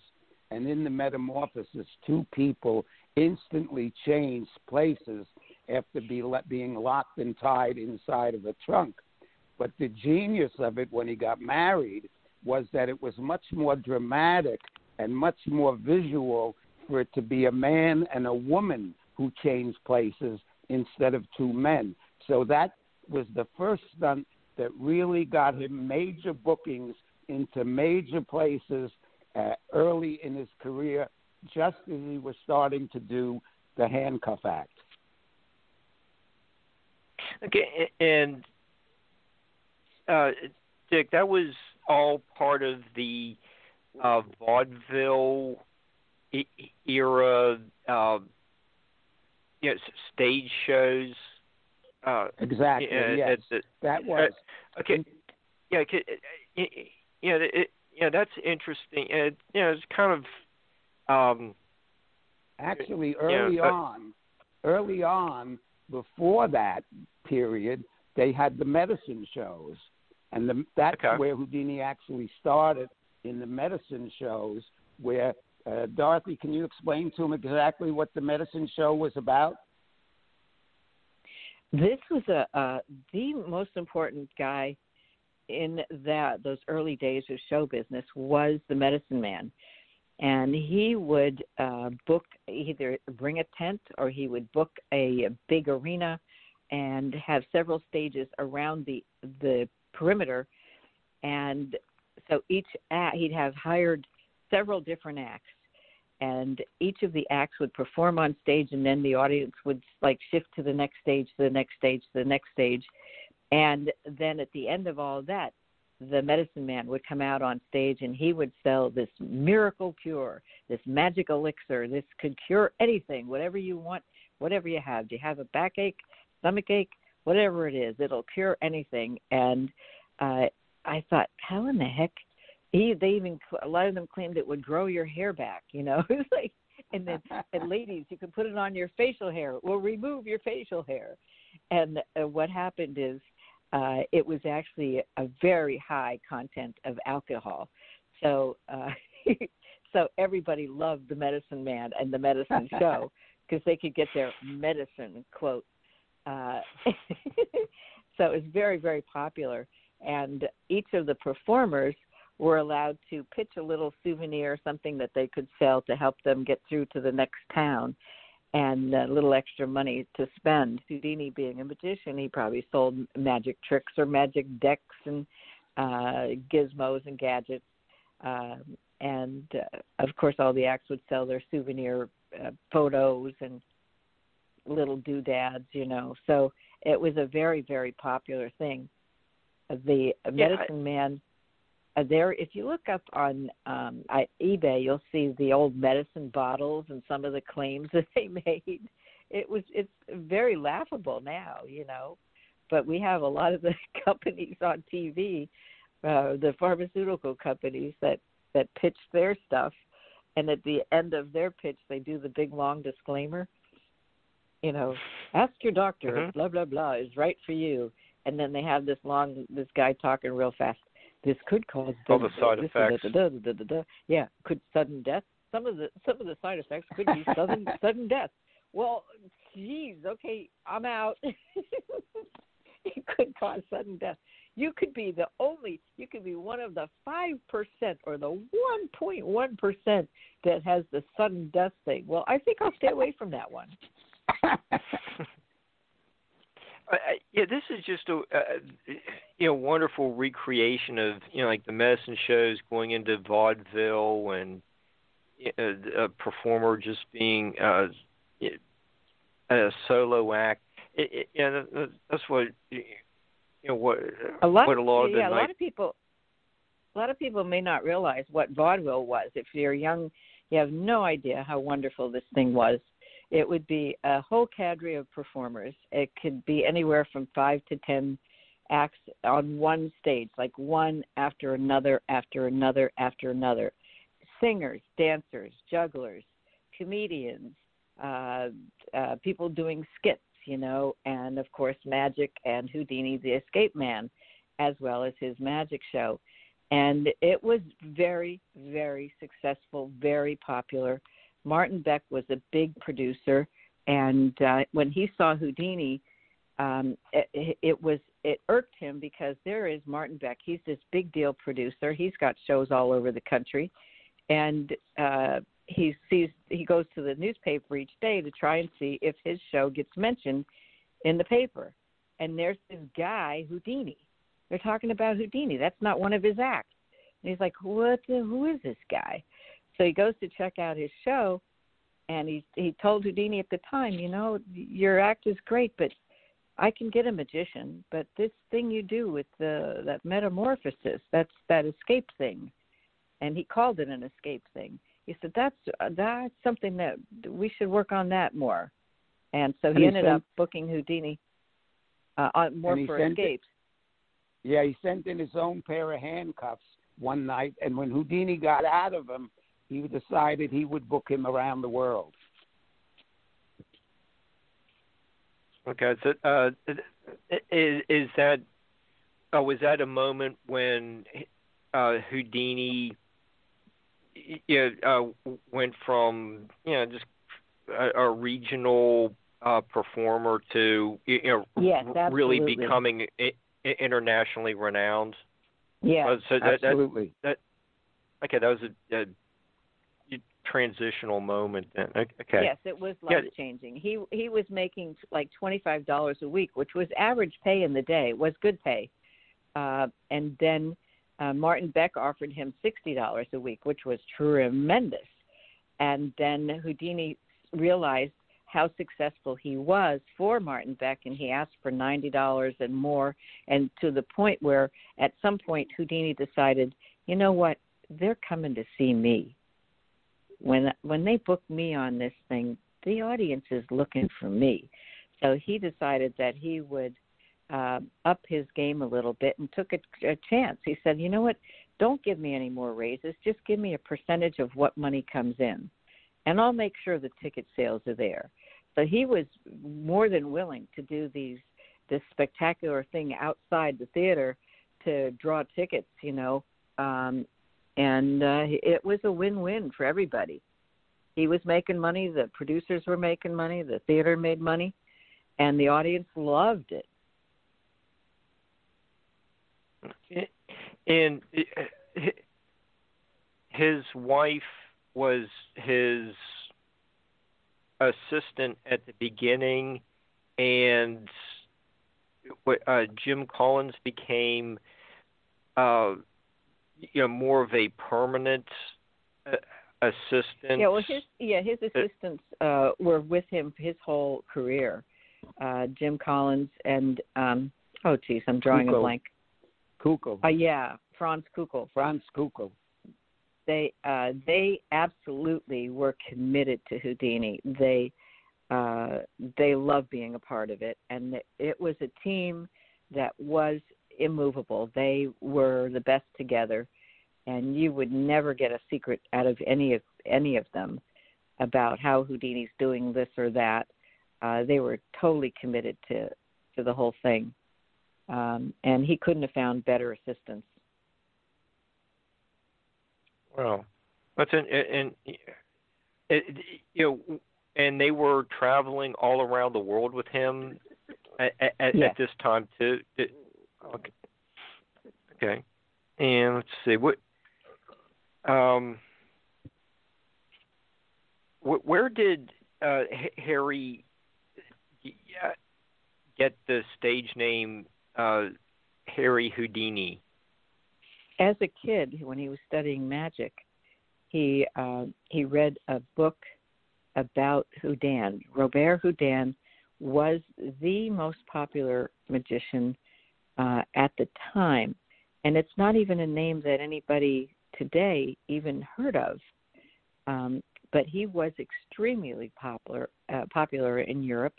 And in the metamorphosis, two people instantly change places after be let, being locked and tied inside of a trunk. But the genius of it when he got married was that it was much more dramatic and much more visual for it to be a man and a woman who changed places instead of two men. So that was the first stunt that really got him major bookings into major places uh, early in his career, just as he was starting to do the handcuff act. Okay, and uh, Dick, that was all part of the uh, vaudeville era, uh, you know, stage shows. Uh, Exactly. uh, yes, at the- that was. okay, yeah, uh, uh, yeah, it, yeah, that's interesting. And you know, it's kind of um, Actually, Yeah, early but- on, early on, before that period, they had the medicine shows, and the, that's Okay. where Houdini actually started in the medicine shows. Where uh, Dorothy, can you explain to him exactly what the medicine show was about? This was a uh, the most important guy in that those early days of show business was the medicine man, and he would uh, book either bring a tent or he would book a, big arena and have several stages around the the perimeter, and so each act he'd have hired several different acts and each of the acts would perform on stage and then the audience would like shift to the next stage to the next stage to the next stage. And then at the end of all that the medicine man would come out on stage and he would sell this miracle cure this magic elixir. This could cure anything whatever you want whatever you have. Do you have a backache stomach ache whatever it is it'll cure anything. And uh i thought how in the heck he they even a lot of them claimed it would grow your hair back you know? It's like and then and ladies you can put it on your facial hair. It will remove your facial hair. And uh, what happened is uh it was actually a very high content of alcohol. So uh so everybody loved the medicine man and the medicine show because they could get their medicine quote uh so it was very very popular. And each of the performers were allowed to pitch a little souvenir, something that they could sell to help them get through to the next town. and a little extra money to spend. Houdini being a magician, he probably sold magic tricks or magic decks and uh, gizmos and gadgets. Um, and uh, of course, all the acts would sell their souvenir uh, photos and little doodads, you know. So it was a very, very popular thing. The Medicine yeah, I... Man uh, there if you look up on um I, ebay you'll see the old medicine bottles and some of the claims that they made. It was it's very laughable now you know. But we have a lot of the companies on tv uh the pharmaceutical companies that that pitch their stuff. And at the end of their pitch they do the big long disclaimer you know ask your doctor mm-hmm. blah blah blah is right for you. And then they have this long this guy talking real fast this could cause all the side effects. yeah, could sudden death. Some of the some of the side effects could be sudden sudden death. Well, geez, okay, I'm out. it could cause sudden death. You could be the only, you could be one of the 5% or the 1.1% that has the sudden death thing. Well, I think I'll stay away from that one. Uh, yeah, this is just a uh, you know wonderful recreation of you know like the medicine shows going into vaudeville and uh, a performer just being uh, a solo act. It, it, yeah, that's what you know what a lot what a lot of yeah, a lot of people a lot of people may not realize what vaudeville was. If you're young, you have no idea how wonderful this thing was it would be a whole cadre of performers. It could be anywhere from five to ten acts on one stage, like one after another, after another, after another. Singers, dancers, jugglers, comedians, uh, uh, people doing skits, you know, and of course magic and Houdini the Escape Man, as well as his magic show. And it was very, very successful, very popular. Martin Beck was a big producer, and uh, when he saw Houdini, um, it, it was it irked him because there is Martin Beck. He's this big deal producer. He's got shows all over the country, and uh, he sees he goes to the newspaper each day to try and see if his show gets mentioned in the paper. And there's this guy Houdini. They're talking about Houdini. That's not one of his acts. And he's like, "What? The, who is this guy?" So he goes to check out his show, and he he told Houdini at the time, you know, your act is great, but I can get a magician, but this thing you do with the that metamorphosis, that's that escape thing, and he called it an escape thing. He said that's that's something that we should work on that more, and so he, and he ended sent, up booking Houdini uh, on more for escapes. It, yeah, he sent in his own pair of handcuffs one night, and when Houdini got out of them, he decided he would book him around the world. Okay, so uh, is is that oh was that a moment when uh, Houdini you know, uh, went from you know just a, a regional uh, performer to you know yes, really becoming internationally renowned? Yeah, uh, so that, absolutely. That, that, okay, that was a, a transitional moment then. Okay. Yes, it was life changing. He he was making like twenty five dollars a week, which was average pay in the day. Was good pay. Uh, and then uh, Martin Beck offered him sixty dollars a week, which was tremendous. And then Houdini realized how successful he was for Martin Beck, and he asked for ninety dollars and more, and to the point where at some point Houdini decided, you know what, they're coming to see me when when they booked me on this thing, the audience is looking for me. So he decided that he would uh, up his game a little bit and took a, a chance. He said, "You know what? Don't give me any more raises. Just give me a percentage of what money comes in, and I'll make sure the ticket sales are there." So he was more than willing to do these this spectacular thing outside the theater to draw tickets, you know, um, and uh, it was a win-win for everybody. He was making money, the producers were making money, the theater made money, and the audience loved it. And his wife was his assistant at the beginning, and uh, Jim Collins became, uh, you know, more of a permanent uh, assistant. Yeah, well, his yeah his assistants uh, were with him his whole career. Uh, Jim Collins and um, oh, geez, I'm drawing Kukol. a blank. Kukol. Uh, yeah, Franz Kukol. Franz Kukol. They uh, they absolutely were committed to Houdini. They uh, they loved being a part of it, and it was a team that was immovable. They were the best together, and you would never get a secret out of any of any of them about how Houdini's doing this or that. Uh, they were totally committed to to the whole thing, um, and he couldn't have found better assistants. Well, that's an and, you know, and they were traveling all around the world with him at, at, Yeah. at this time too. Okay. Okay. And let's see what. Um. wh- Where did uh, H- Harry y- y- get the stage name uh, Harry Houdini? as a kid when he was studying magic he uh, he read a book about Houdin. Robert Houdin was the most popular magician uh, at the time, and it's not even a name that anybody today even heard of. Um, but he was extremely popular uh, popular in Europe,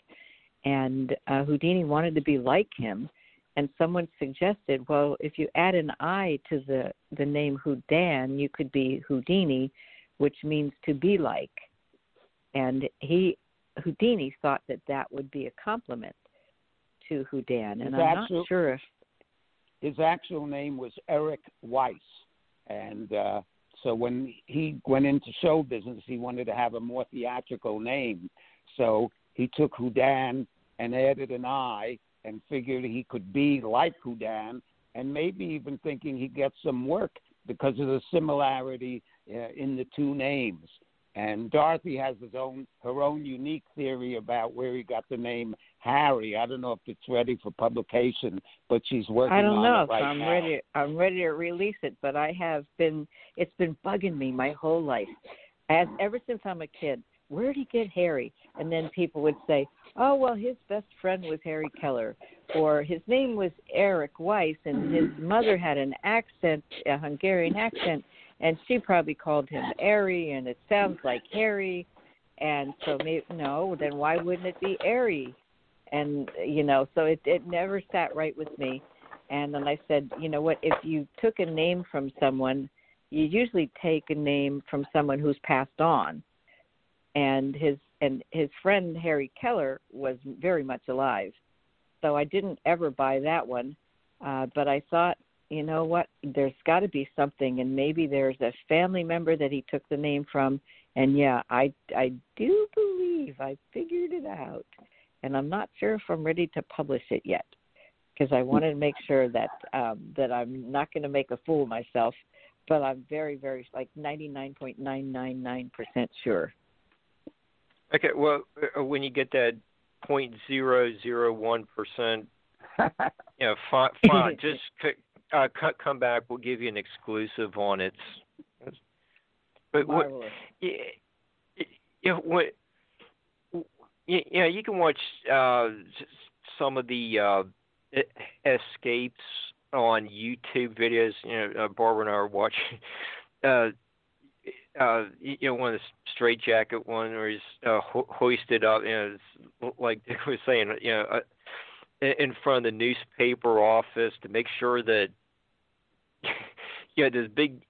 and uh, Houdini wanted to be like him and someone suggested, well, if you add an I to the the name Houdin, you could be Houdini, which means to be like. And he Houdini thought that that would be a compliment to Houdin, and His I'm actual- not sure if His actual name was Eric Weiss, and uh, so when he went into show business, he wanted to have a more theatrical name. So he took Houdin and added an I, and figured he could be like Houdin, and maybe even thinking he'd get some work because of the similarity uh, in the two names. And Dorothy has his own her own unique theory about where he got the name Harry. I don't know if it's ready for publication, but she's working on case. I don't know it if right I'm now. ready. I'm ready to release it, but I have been. It's been bugging me my whole life, as ever since I'm a kid. Where did he get Harry? And then people would say, "Oh, well, his best friend was Harry Kellar, or his name was Eric Weiss, and his mother had an accent, a Hungarian accent, and she probably called him Airy, and it sounds like Harry." And so, maybe, no, then why wouldn't it be Airy? And you know, so it it never sat right with me. And then I said, you know what? If you took a name from someone, you usually take a name from someone who's passed on. And his and his friend Harry Kellar was very much alive, so I didn't ever buy that one. Uh, but I thought, you know what? There's got to be something, and maybe there's a family member that he took the name from. And yeah, I I do believe I figured it out, and I'm not sure if I'm ready to publish it yet because I want to make sure that um, that I'm not going to make a fool of myself. But I'm very, very like 99.999% sure. Okay, well, uh, when you get that point zero zero one percent, you know, fine, fine. just c- uh, c- come back. We'll give you an exclusive on it. But what, you know, what, you know, you can watch uh, some of the uh, escapes on YouTube videos. You know, uh, Barbara and I are watching. Uh, uh, you know, one of the straight jacket one where he's uh, ho- hoisted up, you know, it's like Dick was saying, you know, uh, in- front of the newspaper office to make sure that, yeah, this big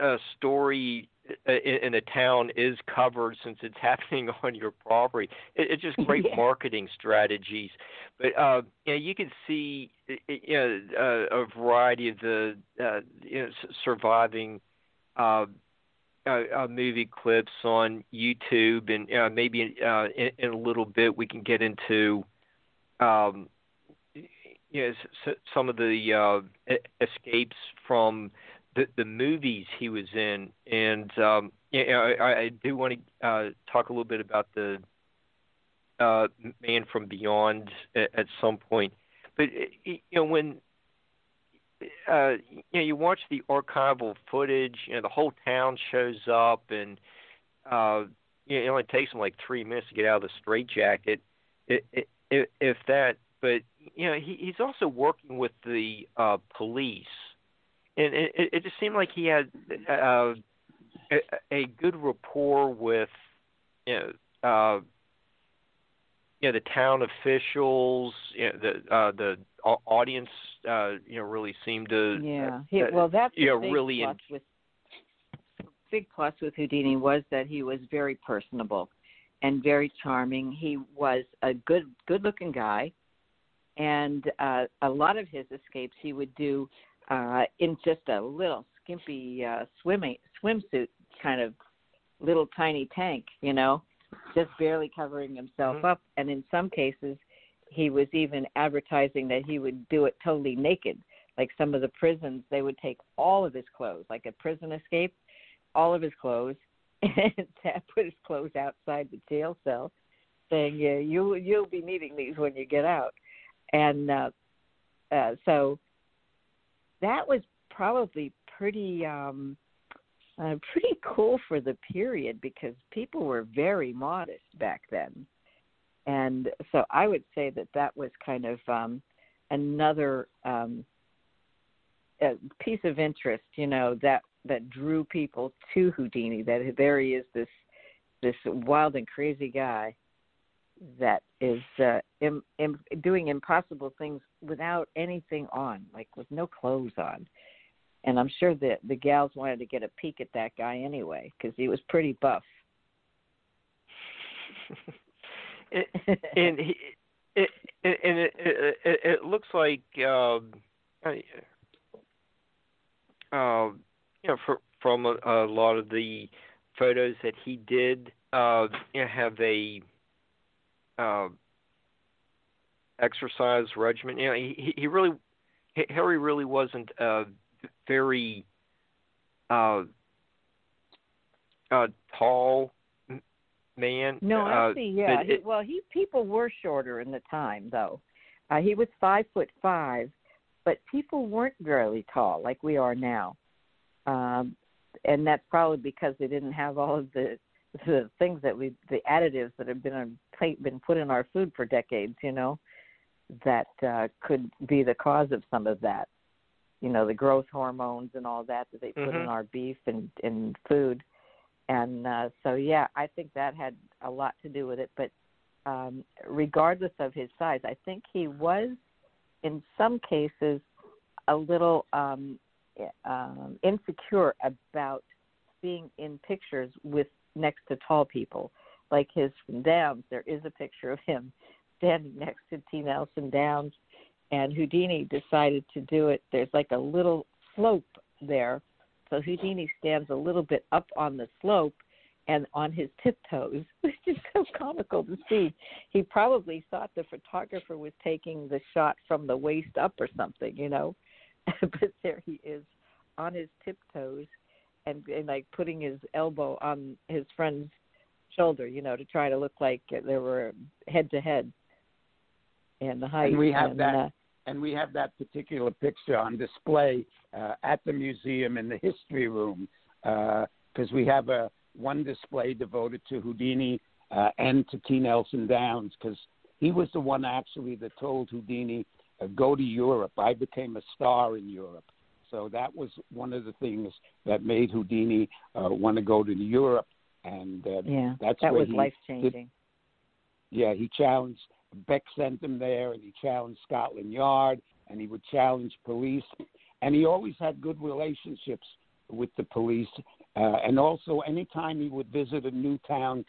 uh, story in, in the town is covered since it's happening on your property. It, it's just great Yeah. marketing strategies. But uh, you know, you can see, uh, you know, uh, a variety of the, uh, you know, surviving. Uh, uh, uh, movie clips on YouTube, and uh, maybe uh, in, in a little bit we can get into, um, you know, some of the uh, escapes from the, the movies he was in, and um, know, I, I do want to uh, talk a little bit about the uh, Man from Beyond at, at some point. But you know when uh, you know you watch the archival footage, you know the whole town shows up, and uh, you know, it only takes them like three minutes to get out of the straitjacket, it, it, it, if that. But you know he, he's also working with the uh, police, and it, it just seemed like he had uh, a, a good rapport with you know. Uh, you know the town officials, you know, the uh, the audience, uh, you know, really seemed to. Yeah, he, well, that's you know, big really plus with big plus with Houdini was that he was very personable and very charming. He was a good good looking guy, and uh, a lot of his escapes he would do uh, in just a little skimpy uh, swimming swimsuit kind of little tiny tank, you know just barely covering himself mm-hmm. up. And in some cases, he was even advertising that he would do it totally naked. Like some of the prisons, they would take all of his clothes, like a prison escape, all of his clothes, and put his clothes outside the jail cell, saying, "Yeah, you you'll be needing these when you get out." And uh, uh, so that was probably pretty um, uh, pretty cool for the period because people were very modest back then. And so I would say that that was kind of um, another um, piece of interest, you know, that that drew people to Houdini. That there he is, this this wild and crazy guy that is uh, Im, Im, doing impossible things without anything on, like with no clothes on and I'm sure that the gals wanted to get a peek at that guy anyway because he was pretty buff. and he, it, it, and it, it, it looks like um, uh, uh, you know for, from a, a lot of the photos that he did uh, you know, have a uh, exercise regimen. You know, he he really Harry really wasn't uh, very uh, uh, tall man. No, uh, actually, yeah. It, he, well, he people were shorter in the time though. Uh, he was five foot five, but people weren't very tall like we are now, um, and that's probably because they didn't have all of the the things that we the additives that have been on, been put in our food for decades. You know, that uh, could be the cause of some of that you know the growth hormones and all that that they put mm-hmm. in our beef and and food and uh so yeah i think that had a lot to do with it but um regardless of his size i think he was in some cases a little um um insecure about being in pictures with next to tall people like his from Downs there is a picture of him standing next to T. Nelson Downs and Houdini decided to do it. There's like a little slope there, so Houdini stands a little bit up on the slope and on his tiptoes, which is so comical to see. He probably thought the photographer was taking the shot from the waist up or something, you know. but there he is on his tiptoes and, and like putting his elbow on his friend's shoulder, you know, to try to look like they were head to head and the height. And we have and, that. Uh, and we have that particular picture on display uh, at the museum in the history room because uh, we have a one display devoted to Houdini uh, and to T. Nelson Downs because he was the one actually that told Houdini uh, go to Europe. I became a star in Europe. So that was one of the things that made Houdini uh, want to go to Europe, and uh, yeah, that's that was life changing. Yeah, he challenged Beck sent him there, and he challenged Scotland Yard, and he would challenge police, and he always had good relationships with the police. Uh, and also, anytime he would visit a new town,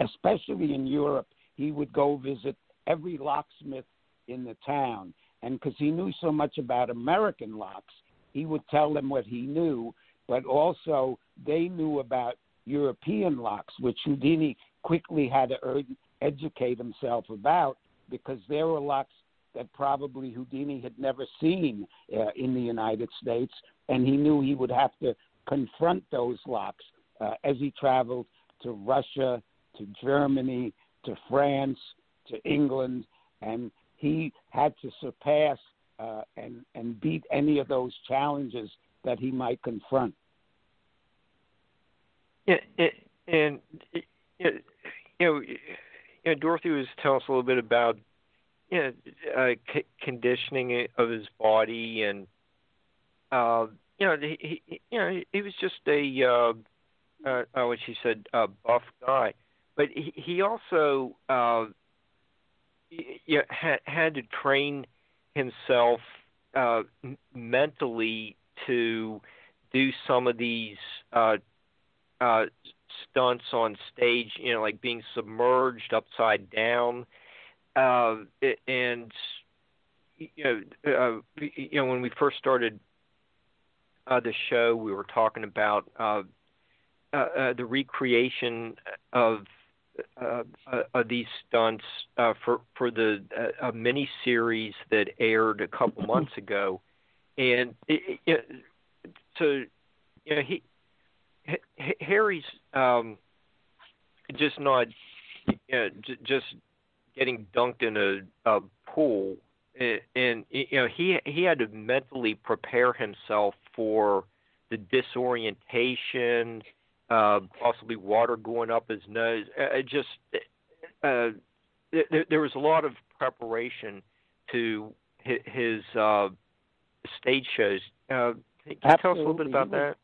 especially in Europe, he would go visit every locksmith in the town. And because he knew so much about American locks, he would tell them what he knew, but also they knew about European locks, which Houdini quickly had to educate himself about because there were locks that probably Houdini had never seen uh, in the United States, and he knew he would have to confront those locks uh, as he traveled to Russia, to Germany, to France, to England, and he had to surpass uh, and and beat any of those challenges that he might confront. Yeah, and, you know, you know, Dorothy was telling us a little bit about you know, uh, c- conditioning of his body, and uh, you know, he, he you know he was just a uh, uh, what she said, a buff guy, but he, he also uh, you know, had had to train himself uh, mentally to do some of these uh, uh, stunts on stage, you know, like being submerged upside down, uh, and you know, uh, you know, when we first started uh, the show, we were talking about uh, uh, uh, the recreation of uh, uh, of these stunts uh, for for the uh, mini series that aired a couple months ago, and it, it, so you know he Harry's um, just not you know, j- just getting dunked in a, a pool, and, and you know he he had to mentally prepare himself for the disorientation, uh, possibly water going up his nose. Uh, just uh, there, there was a lot of preparation to his, uh, stage shows. Uh, can you tell us a little bit about that?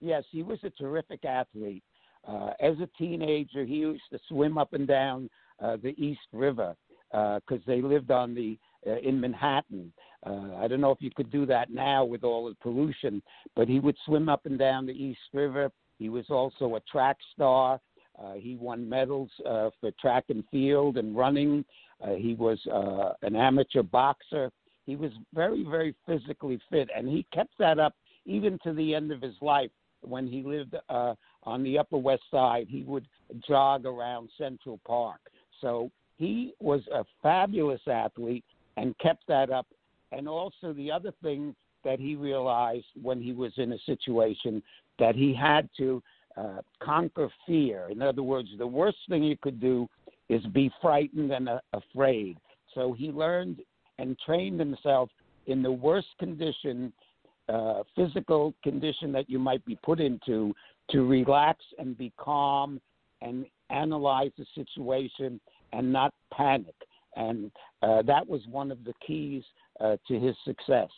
Yes, he was a terrific athlete. Uh, as a teenager, he used to swim up and down uh, the East River because uh, they lived on the uh, in Manhattan. Uh, I don't know if you could do that now with all the pollution, but he would swim up and down the East River. He was also a track star. Uh, he won medals uh, for track and field and running. Uh, he was uh, an amateur boxer. He was very, very physically fit, and he kept that up even to the end of his life when he lived uh, on the Upper West Side, he would jog around Central Park. So he was a fabulous athlete and kept that up. And also, the other thing that he realized when he was in a situation that he had to uh, conquer fear. In other words, the worst thing you could do is be frightened and uh, afraid. So he learned and trained himself in the worst condition uh, physical condition that you might be put into to relax and be calm and analyze the situation and not panic. And uh, that was one of the keys uh, to his success.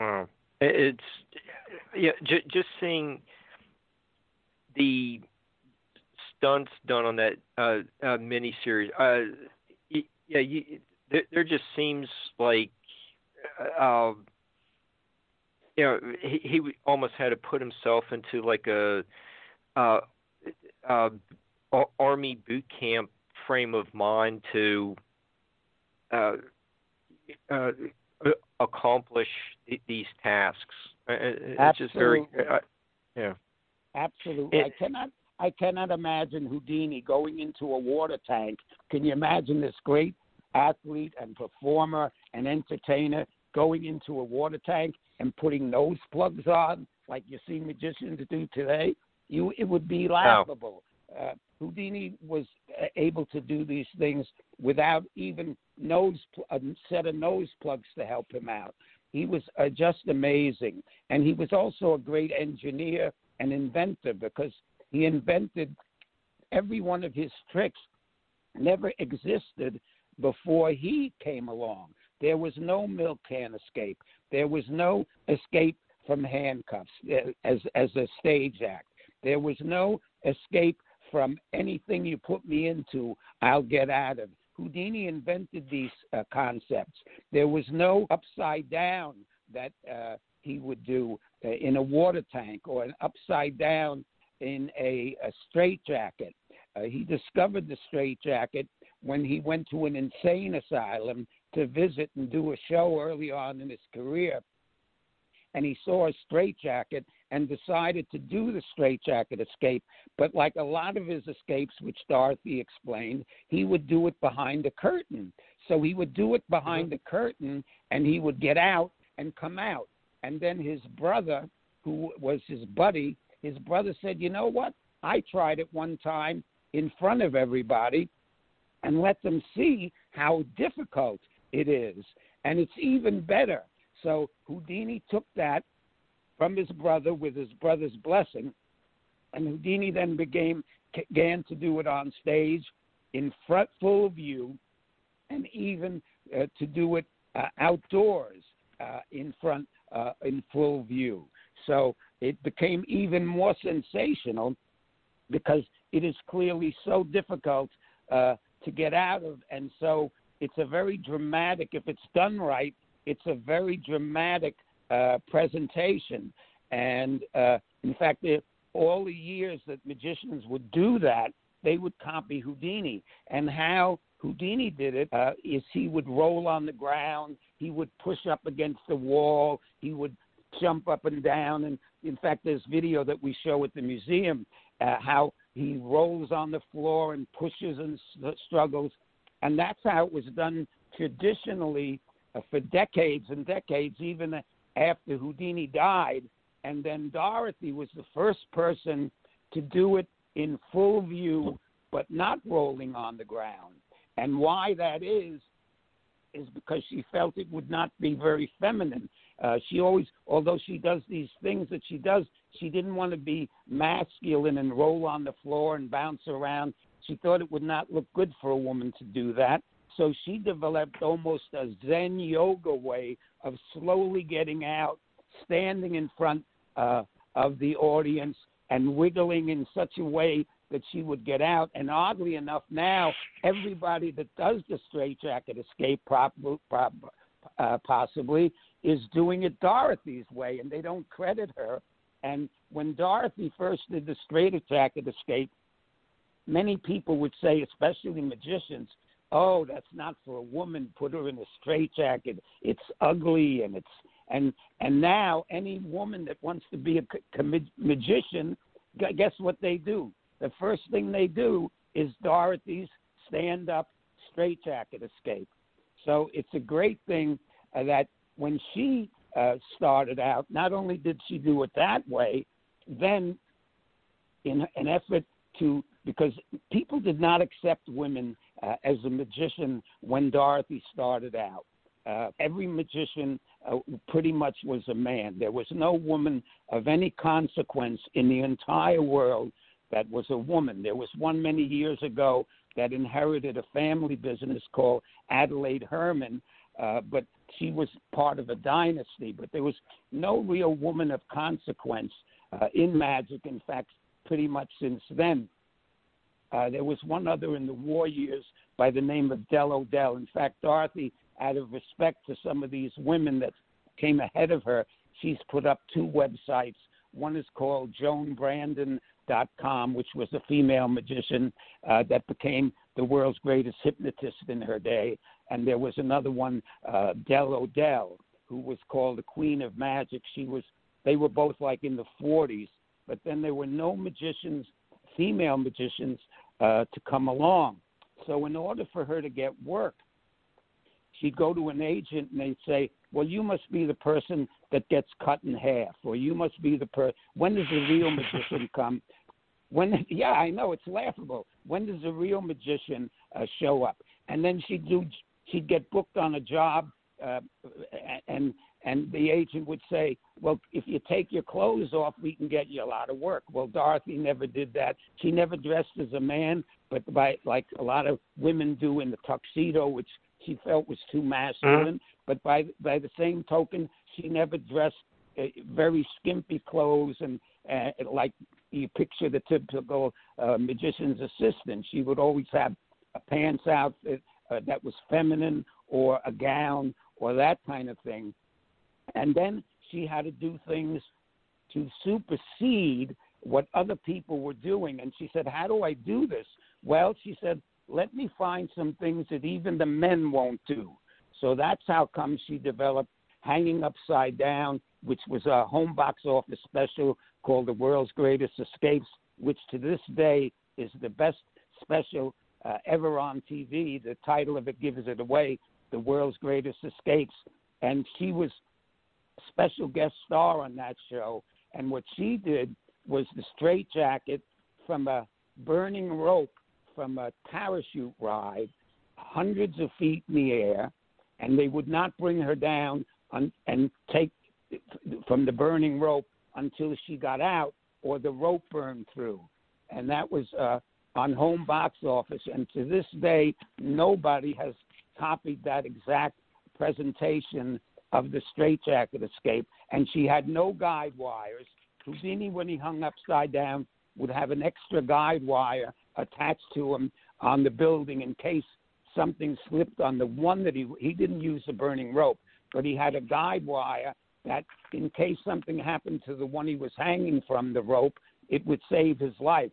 Wow. It's yeah, j- just seeing the stunts done on that uh, uh, mini series. Uh, yeah, you, there, there just seems like uh, um, you know, he, he almost had to put himself into like a uh, uh, army boot camp frame of mind to uh, uh, accomplish these tasks. It's Absolutely. just very, uh, yeah. Absolutely, it, I cannot. I cannot imagine Houdini going into a water tank. Can you imagine this great athlete and performer and entertainer going into a water tank and putting nose plugs on like you see magicians do today, you it would be laughable. Oh. Uh, Houdini was uh, able to do these things without even nose a set of nose plugs to help him out. He was uh, just amazing, and he was also a great engineer and inventor because he invented every one of his tricks never existed before he came along. There was no milk can escape. There was no escape from handcuffs uh, as as a stage act. There was no escape from anything you put me into. I'll get out of. Houdini invented these uh, concepts. There was no upside down that uh, he would do uh, in a water tank or an upside down in a, a straitjacket. Uh, he discovered the straitjacket when he went to an insane asylum to visit and do a show early on in his career. And he saw a straitjacket and decided to do the straitjacket escape. But like a lot of his escapes, which Dorothy explained, he would do it behind a curtain. So he would do it behind mm-hmm. the curtain and he would get out and come out. And then his brother, who was his buddy, his brother said, You know what? I tried it one time in front of everybody and let them see how difficult it is. And it's even better. So Houdini took that from his brother with his brother's blessing, and Houdini then began, began to do it on stage in front, full view, and even uh, to do it uh, outdoors uh, in front, uh, in full view. So it became even more sensational because it is clearly so difficult uh, to get out of, and so it's a very dramatic. If it's done right, it's a very dramatic uh, presentation. And uh, in fact, all the years that magicians would do that, they would copy Houdini. And how Houdini did it uh, is he would roll on the ground, he would push up against the wall, he would jump up and down. And in fact, there's video that we show at the museum uh, how he rolls on the floor and pushes and struggles. And that's how it was done traditionally uh, for decades and decades, even after Houdini died. And then Dorothy was the first person to do it in full view, but not rolling on the ground. And why that is, is because she felt it would not be very feminine. Uh, she always, although she does these things that she does, she didn't want to be masculine and roll on the floor and bounce around. She thought it would not look good for a woman to do that. So she developed almost a Zen yoga way of slowly getting out, standing in front uh, of the audience, and wiggling in such a way that she would get out. And oddly enough, now everybody that does the straitjacket escape, prob- prob- uh, possibly, is doing it Dorothy's way, and they don't credit her. And when Dorothy first did the straitjacket escape, many people would say, especially magicians, "Oh, that's not for a woman. Put her in a straitjacket. It's ugly, and it's and and now any woman that wants to be a com- magician, guess what they do? The first thing they do is Dorothy's stand-up straitjacket escape. So it's a great thing uh, that when she uh, started out, not only did she do it that way, then in an effort to because people did not accept women uh, as a magician when Dorothy started out. Uh, every magician uh, pretty much was a man. There was no woman of any consequence in the entire world that was a woman. There was one many years ago that inherited a family business called Adelaide Herrmann, uh, but she was part of a dynasty. But there was no real woman of consequence uh, in magic. In fact, pretty much since then. Uh, there was one other in the war years by the name of Dell O'Dell. In fact, Dorothy, out of respect to some of these women that came ahead of her, she's put up two websites. One is called JoanBrandon.com, which was a female magician uh, that became the world's greatest hypnotist in her day. And there was another one, uh, Dell O'Dell, who was called the Queen of Magic. She was, they were both like in the 40s, but then there were no magicians, female magicians, uh, to come along. So in order for her to get work, she'd go to an agent and they'd say, "Well, you must be the person that gets cut in half, or you must be the per. When does the real magician come? When? Yeah, I know it's laughable. When does the real magician uh, show up? And then she'd do. She'd get booked on a job, uh, and and the agent would say, "Well, if you take your clothes off, we can get you a lot of work." Well, Dorothy never did that. She never dressed as a man, but by like a lot of women do in the tuxedo, which she felt was too masculine. Mm-hmm. But by by the same token, she never dressed uh, very skimpy clothes and uh, like you picture the typical uh, magician's assistant. She would always have a pants outfit uh, that was feminine or a gown or that kind of thing. And then she had to do things to supersede what other people were doing. And she said, How do I do this? Well, she said, Let me find some things that even the men won't do. So that's how come she developed Hanging Upside Down, which was a home box office special called The World's Greatest Escapes, which to this day is the best special uh, ever on TV. The title of it gives it away The World's Greatest Escapes. And she was special guest star on that show. And what she did was the straitjacket from a burning rope from a parachute ride, hundreds of feet in the air, and they would not bring her down and take from the burning rope until she got out or the rope burned through. And that was uh, on home box office. And to this day, nobody has copied that exact presentation of the straitjacket escape. And she had no guide wires. Houdini, when he hung upside down, would have an extra guide wire attached to him on the building in case something slipped on the one that he he didn't use the burning rope, but he had a guide wire that in case something happened to the one he was hanging from the rope, it would save his life.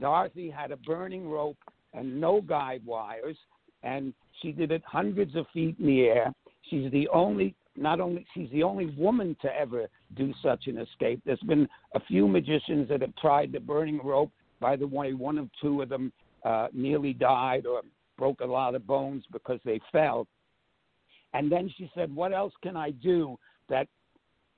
Dorothy had a burning rope and no guide wires, and she did it hundreds of feet in the air. She's the only, not only, she's the only woman to ever do such an escape. There's been a few magicians that have tried the burning rope. By the way, one of two of them uh, nearly died or broke a lot of bones because they fell. And then she said, What else can I do that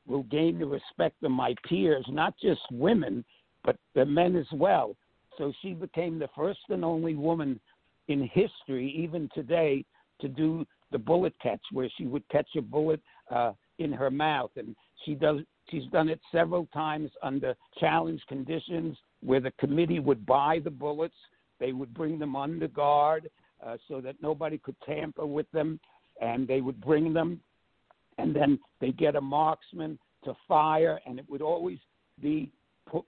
will gain the respect of my peers, not just women, but the men as well? So she became the first and only woman in history, even today, to do the bullet catch, where she would catch a bullet uh, in her mouth. And she does. She's done it several times under challenge conditions, where the committee would buy the bullets, they would bring them under guard, uh, so that nobody could tamper with them, and they would bring them, and then they get a marksman to fire, and it would always be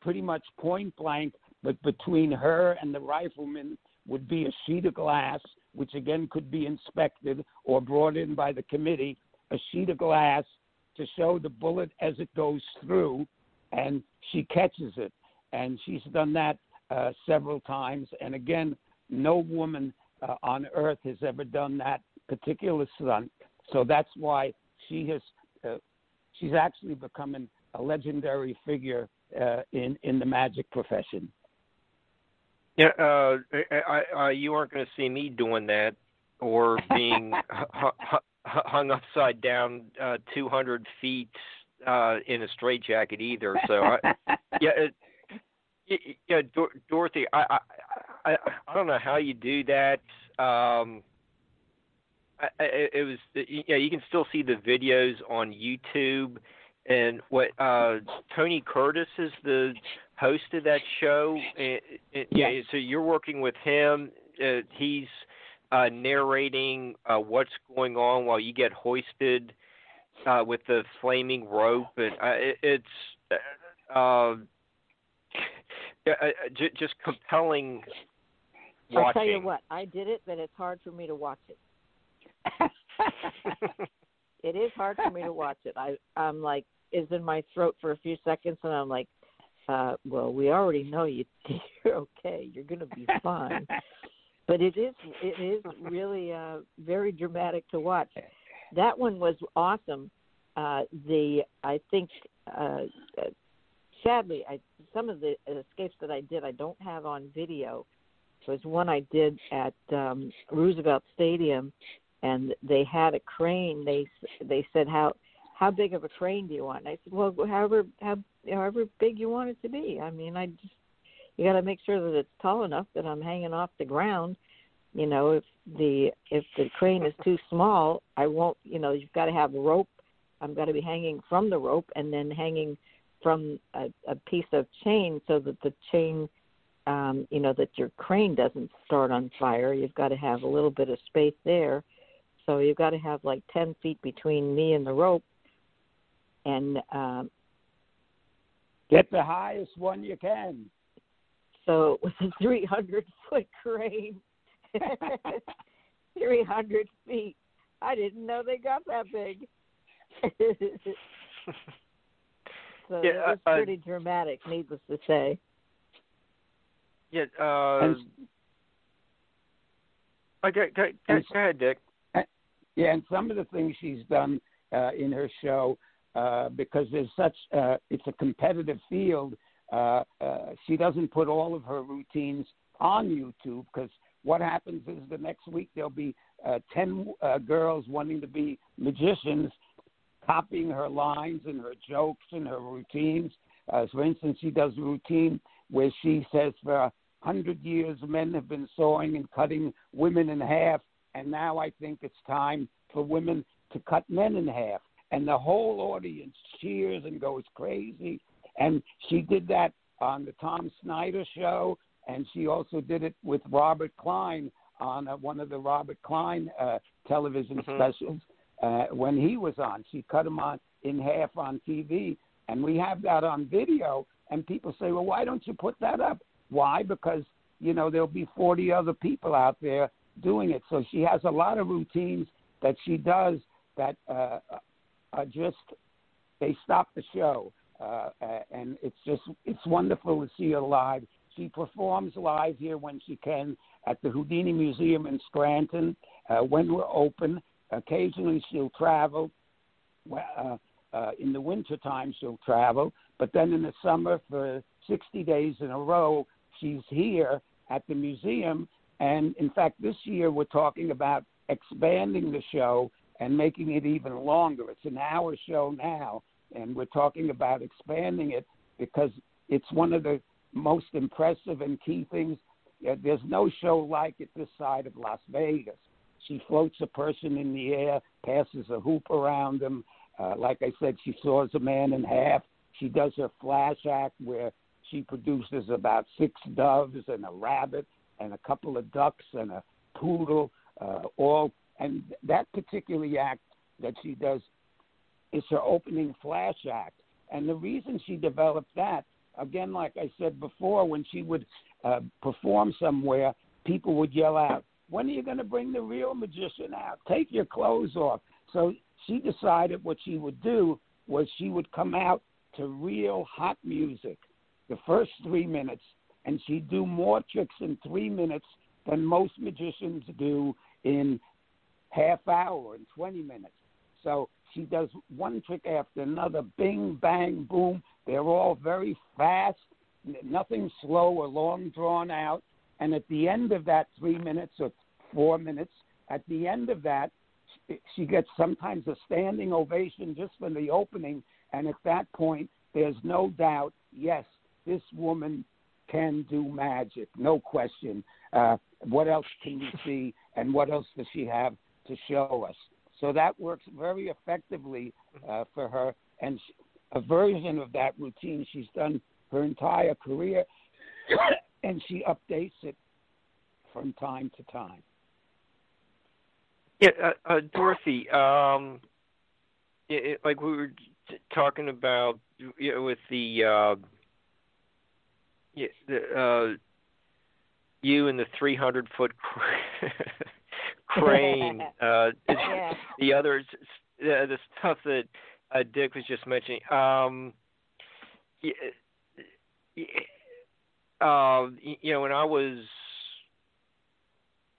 pretty much point blank, but between her and the rifleman would be a sheet of glass, which again could be inspected or brought in by the committee, a sheet of glass to show the bullet as it goes through, and she catches it. And she's done that uh, several times. And again, no woman uh, on earth has ever done that particular stunt. So that's why she has. Uh, she's actually becoming a legendary figure uh, in in the magic profession. Yeah, uh, I, I, you aren't going to see me doing that or being hung upside down uh, 200 feet uh, in a straitjacket either. So, I, yeah, it, yeah, Dorothy, I, I, I don't know how you do that. Um, I, it was yeah, you can still see the videos on YouTube. And what uh, Tony Curtis is the host of that show. And, and, yeah. So you're working with him. Uh, he's uh, narrating uh, what's going on while you get hoisted uh, with the flaming rope, and uh, it, it's uh, uh, j- just compelling. Watching. I'll tell you what, I did it, but it's hard for me to watch it. it is hard for me to watch it. I I'm like is in my throat for a few seconds, and I'm like, uh, well, we already know you, you're okay. You're going to be fine. but it is it is really uh, very dramatic to watch. That one was awesome. Uh, the I think uh, sadly I some of the escapes that I did I don't have on video. It was one I did at um, Roosevelt Stadium, and they had a crane. They they said how how big of a crane do you want? And I said, well, however how however big you want it to be. I mean, I just you got to make sure that it's tall enough that I'm hanging off the ground. You know, if the if the crane is too small, I won't. You know, you've got to have rope. I'm got to be hanging from the rope and then hanging from a, a piece of chain so that the chain, um, you know, that your crane doesn't start on fire. You've got to have a little bit of space there. So you've got to have like 10 feet between me and the rope. And um, Get the highest one you can. So with a 300 foot crane, 300 feet. I didn't know they got that big. so yeah, it was uh, pretty dramatic, needless to say. Yeah. Uh, And- okay, go, go, go ahead, Dick. Yeah, and some of the things she's done uh, in her show, uh, because there's such, uh, it's a competitive field. Uh, uh, she doesn't put all of her routines on YouTube because what happens is the next week there'll be uh, ten girls wanting to be magicians, copying her lines and her jokes and her routines. Uh, for instance, she does a routine where she says for a hundred years men have been sawing and cutting women in half, and now I think it's time for women to cut men in half. And the whole audience cheers and goes crazy. And she did that on the Tom Snyder show, and she also did it with Robert Klein on uh, one of the Robert Klein uh, television Mhm. specials uh, when he was on. She cut him on in half on TV, and we have that on video. And people say, "Well, why don't you put that up?" Why? Because you know there'll be 40 other people out there doing it. So she has a lot of routines that she does that uh, are just they stop the show, uh, uh, and it's just it's wonderful to see her live. She performs live here when she can at the Houdini Museum in Scranton uh, when we're open. Occasionally she'll travel. Uh, uh, in the winter time she'll travel, but then in the summer for 60 days in a row she's here at the museum. And in fact, this year we're talking about expanding the show and making it even longer. It's an hour show now, and we're talking about expanding it because it's one of the most impressive and key things. There's no show like it this side of Las Vegas. She floats a person in the air, passes a hoop around them. Uh, like I said, she saws a man in half. She does her flash act where she produces about six doves and a rabbit and a couple of ducks and a poodle, uh, all. And that particular act that she does is her opening flash act. And the reason she developed that, again, like I said before, when she would uh, perform somewhere, people would yell out, When are you going to bring the real magician out? Take your clothes off. So she decided what she would do was she would come out to real hot music the first three minutes, and she'd do more tricks in three minutes than most magicians do in half hour and 20 minutes. So she does one trick after another, bing, bang, boom. They're all very fast, nothing slow or long drawn out. And at the end of that three minutes or four minutes, at the end of that, she- gets sometimes a standing ovation just for the opening. And at that point, there's no doubt, yes, this woman can do magic, no question. Uh, what else can you see, and what else does she have to show us? So that works very effectively uh, for her, and sh- a version of that routine she's done her entire career, and she updates it from time to time. Yeah, uh, uh, Dorothy. Um, it, it, like we were t- talking about you know, with the, uh, yeah, the uh, you and the 300 foot crane. uh, Yeah. the others, uh, the stuff that uh, Dick was just mentioning. Um, uh, you know, when I was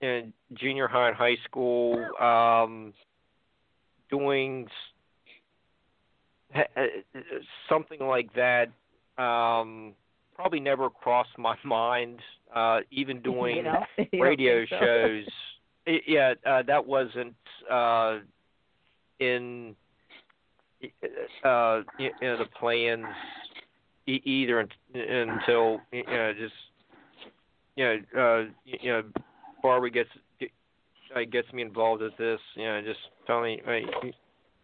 in junior high and high school, um, doing uh, something like that, um, probably never crossed my mind. Uh, even doing You know? Radio shows. I yeah, uh, that wasn't uh, in uh, you know, the plans e- either un- until you know just you know uh, you know Barbara gets uh, gets me involved with this. You know, just tell me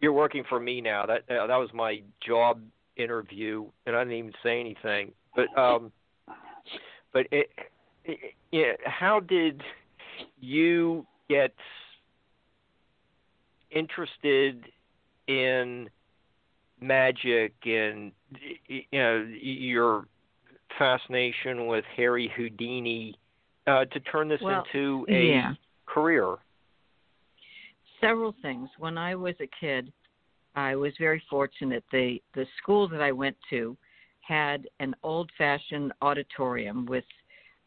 you're working for me now. That uh, that was my job interview, and I didn't even say anything. But um, but it, it yeah, how did you get interested in magic and you know your fascination with Harry Houdini uh, to turn this Well, into a yeah. career? several things. When I was a kid, I was very fortunate. The the school that I went to had an old fashioned auditorium with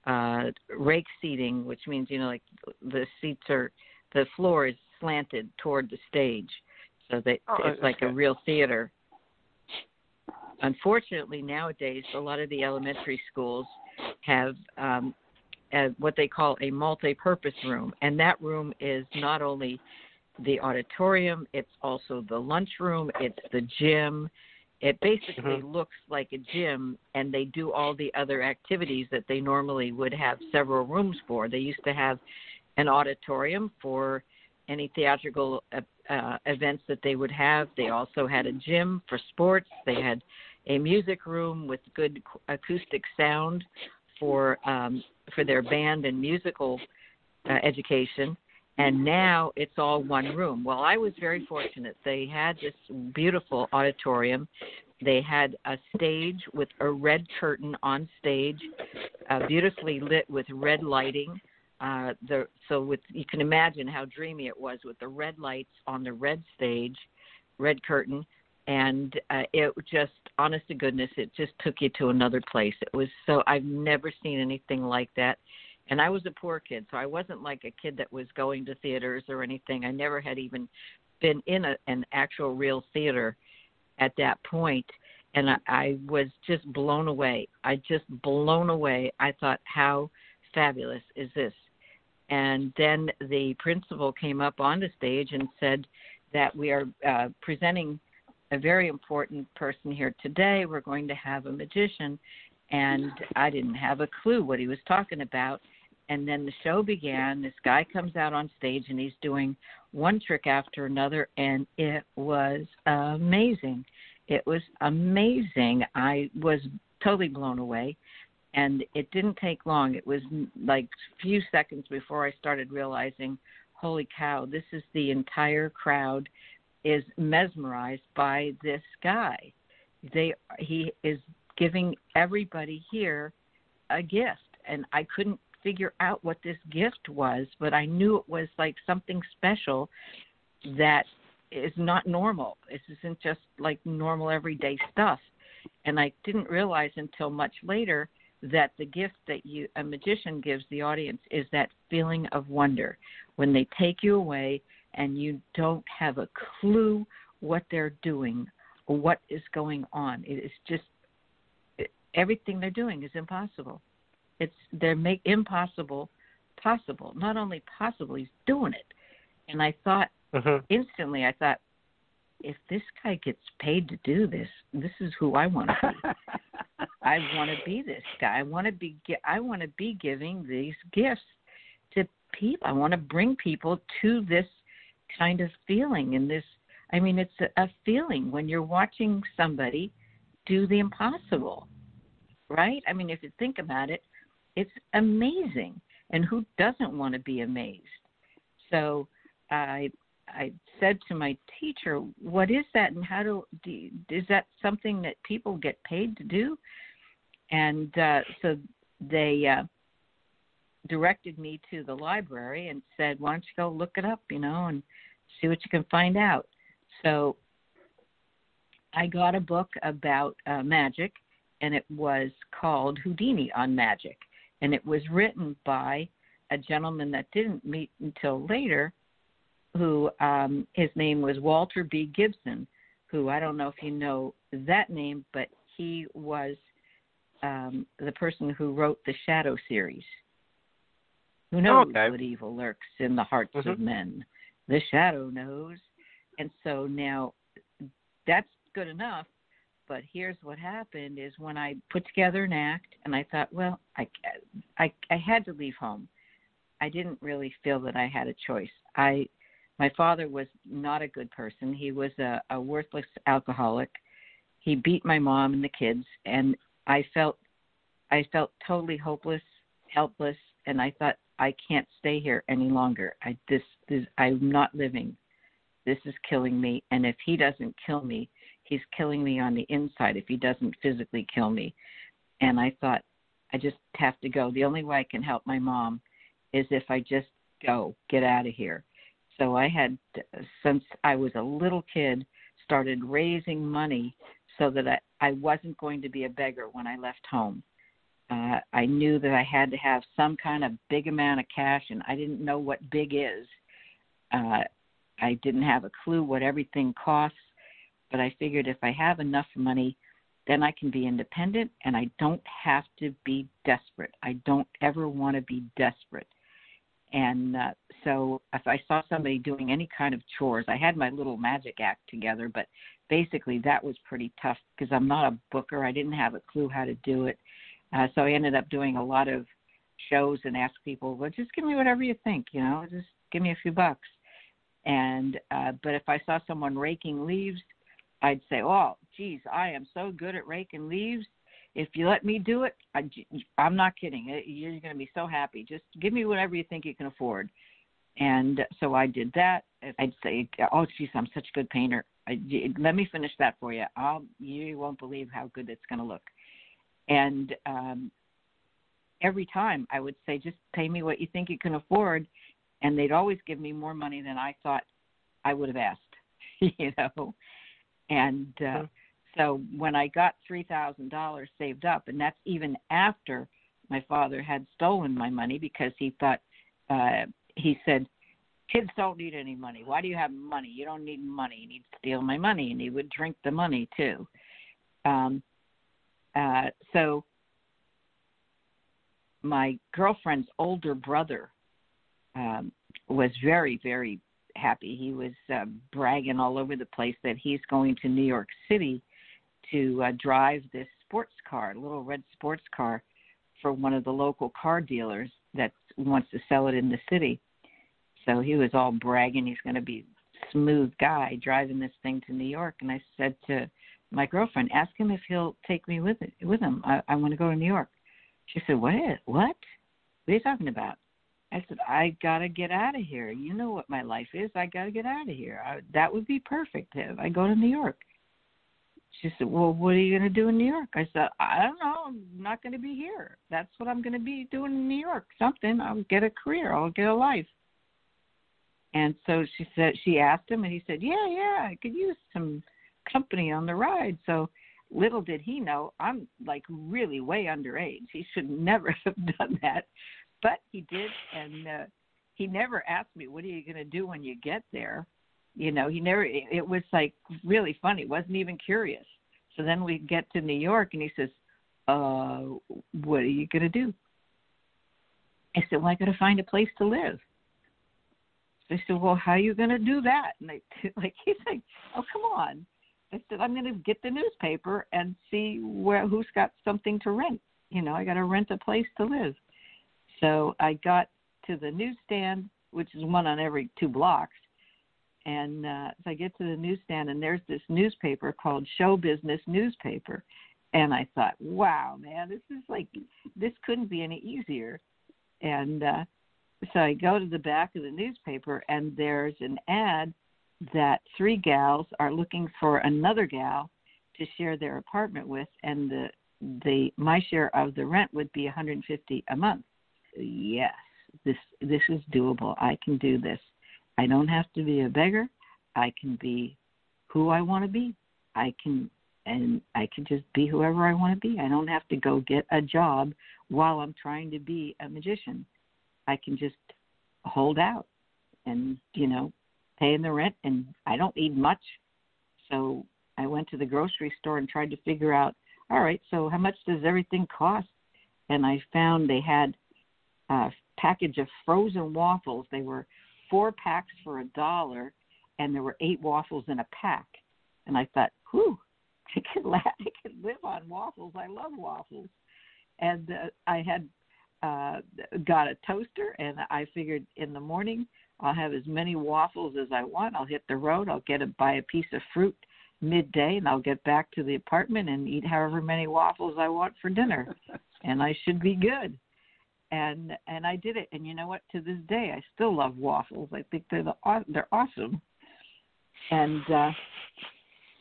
uh rake seating, which means you know like the seats are the floor is slanted toward the stage, so that Oh, it's like a real theater. Unfortunately, nowadays a lot of the elementary schools have um, uh, what they call a multi-purpose room, and that room is not only the auditorium, it's also the lunchroom, it's the gym, It basically Mhm. looks like a gym, and they do all the other activities that they normally would have several rooms for. They used to have an auditorium for any theatrical uh, uh, events that they would have. They also had a gym for sports. They had a music room with good acoustic sound for um, for their band and musical uh, education. And now it's all one room. Well, I was very fortunate. They had this beautiful auditorium. They had a stage with a red curtain on stage, uh, beautifully lit with red lighting. Uh, the so with you can imagine how dreamy it was with the red lights on the red stage, red curtain, and uh, it just honest to goodness, it just took you to another place. It was so I've never seen anything like that and I was a poor kid, so I wasn't like a kid that was going to theaters or anything. I never had even been in a, an actual real theater at that point, and I, I was just blown away. I just blown away. I thought, how fabulous is this? And then the principal came up on the stage and said that we are uh, presenting a very important person here today. We're going to have a magician, and I didn't have a clue what he was talking about and then the show began. This guy comes out on stage and he's doing one trick after another, and it was amazing. It was amazing. I was totally blown away, and it didn't take long. It was mm, like a few seconds before I started realizing, holy cow, this is the entire crowd is mesmerized by this guy. They he is giving everybody here a gift and I couldn't figure out what this gift was, but I knew it was like something special that is not normal. This isn't just like normal everyday stuff. And I didn't realize until much later that the gift that you a magician gives the audience is that feeling of wonder when they take you away and you don't have a clue what they're doing what is going on. It is just everything they're doing is impossible. It's they make impossible possible. Not only possible, he's doing it. And I thought mm-hmm. instantly, I thought, if this guy gets paid to do this, this is who I want to be. I want to be this guy. I want to be. I want to be giving these gifts to people. I want to bring people to this kind of feeling and this. I mean, it's a, a feeling when you're watching somebody do the impossible, right? I mean, if you think about it, it's amazing. And who doesn't want to be amazed? So I I said to my teacher, "What is that, and how do, do is that something that people get paid to do?" And uh, so they uh, directed me to the library and said, "Why don't you go look it up, you know, and see what you can find out." So I got a book about uh, magic, and it was called Houdini on Magic and it was written by a gentleman that didn't meet until later, who um, his name was Walter B. Gibson, who I don't know if you know that name, but he was um, the person who wrote the Shadow series. Who knows okay. what evil lurks in the hearts mm-hmm. of men? The Shadow knows. And so now that's good enough but here's what happened is when I put together an act and I thought, well, I, I, I had to leave home. I didn't really feel that I had a choice. I, my father was not a good person. He was a, a worthless alcoholic. He beat my mom and the kids, and I felt, I felt totally hopeless, helpless, and I thought I can't stay here any longer. I this, this I'm not living. This is killing me, and if he doesn't kill me, he's killing me on the inside if he doesn't physically kill me. And I thought, I just have to go. The only way I can help my mom is if I just go, get out of here. So I had, since I was a little kid, started raising money so that I, I wasn't going to be a beggar when I left home. Uh, I knew that I had to have some kind of big amount of cash, and I didn't know what big is. Uh, I didn't have a clue what everything costs but I figured if I have enough money, then I can be independent and I don't have to be desperate. I don't ever want to be desperate. And uh, so if I saw somebody doing any kind of chores, I had my little magic act together, but basically that was pretty tough because I'm not a booker. I didn't have a clue how to do it. Uh, so I ended up doing a lot of shows and ask people, well, just give me whatever you think, you know, just give me a few bucks. And uh, but if I saw someone raking leaves, I'd say, oh, geez, I am so good at raking leaves. If you let me do it, I, I'm not kidding. You're going to be so happy. Just give me whatever you think you can afford. And so I did that. I'd say, oh, geez, I'm such a good painter. I, let me finish that for you. I'll, you won't believe how good it's going to look. And um, every time I would say, just pay me what you think you can afford. And they'd always give me more money than I thought I would have asked, you know. And uh, mm-hmm. so when I got $3,000 saved up, and that's even after my father had stolen my money because he thought, uh, he said, kids don't need any money. Why do you have money? You don't need money. You need to steal my money. And he would drink the money too. Um, uh, so my girlfriend's older brother um, was very, very happy. He was uh, bragging all over the place that he's going to New York City to uh, drive this sports car, a little red sports car, for one of the local car dealers that wants to sell it in the city. So he was all bragging he's going to be smooth guy driving this thing to New York. And I said to my girlfriend, ask him if he'll take me with it with him. I, I want to go to New York. She said, What? What? What are you talking about? I said, I gotta get out of here. You know what my life is. I gotta get out of here. I, that would be perfect if I go to New York. She said, Well, what are you gonna do in New York? I said, I don't know. I'm not gonna be here. That's what I'm gonna be doing in New York. Something. I'll get a career. I'll get a life. And so she said she asked him, and he said, "Yeah, yeah, I could use some company on the ride." So little did he know, I'm like really way underage. He should never have done that, but he did, and uh, he never asked me, "What are you going to do when you get there?" You know, he never. It, it was like really funny. wasn't even curious. So then we get to New York, and he says, "Uh, what are you going to do?" I said, "Well, I got to find a place to live." I said, "Well, how are you going to do that?" And they like he's like, "Oh, come on." I said, "I'm going to get the newspaper and see where who's got something to rent. You know, I got to rent a place to live." So I got to the newsstand, which is one on every two blocks, and uh, so I get to the newsstand, and there's this newspaper called Show Business Newspaper, and I thought, "Wow, man, this is like this couldn't be any easier." And uh, so I go to the back of the newspaper, and there's an ad that three gals are looking for another gal to share their apartment with, and the the my share of the rent would be 150 a month. Yes, this this is doable. I can do this. I don't have to be a beggar. I can be who I want to be. I can and I can just be whoever I want to be. I don't have to go get a job while I'm trying to be a magician. I can just hold out and, you know, paying the rent and I don't need much. So I went to the grocery store and tried to figure out, all right, so how much does everything cost? And I found they had a package of frozen waffles. They were four packs for a dollar and there were eight waffles in a pack. And I thought, whew, I could, la- I could live on waffles. I love waffles. And uh, I had uh, got a toaster, and I figured in the morning I'll have as many waffles as I want. I'll hit the road. I'll get a buy a piece of fruit midday, and I'll get back to the apartment and eat however many waffles I want for dinner, and I should be good. And and I did it. And you know what? To this day, I still love waffles. I think they're the they're awesome. And uh,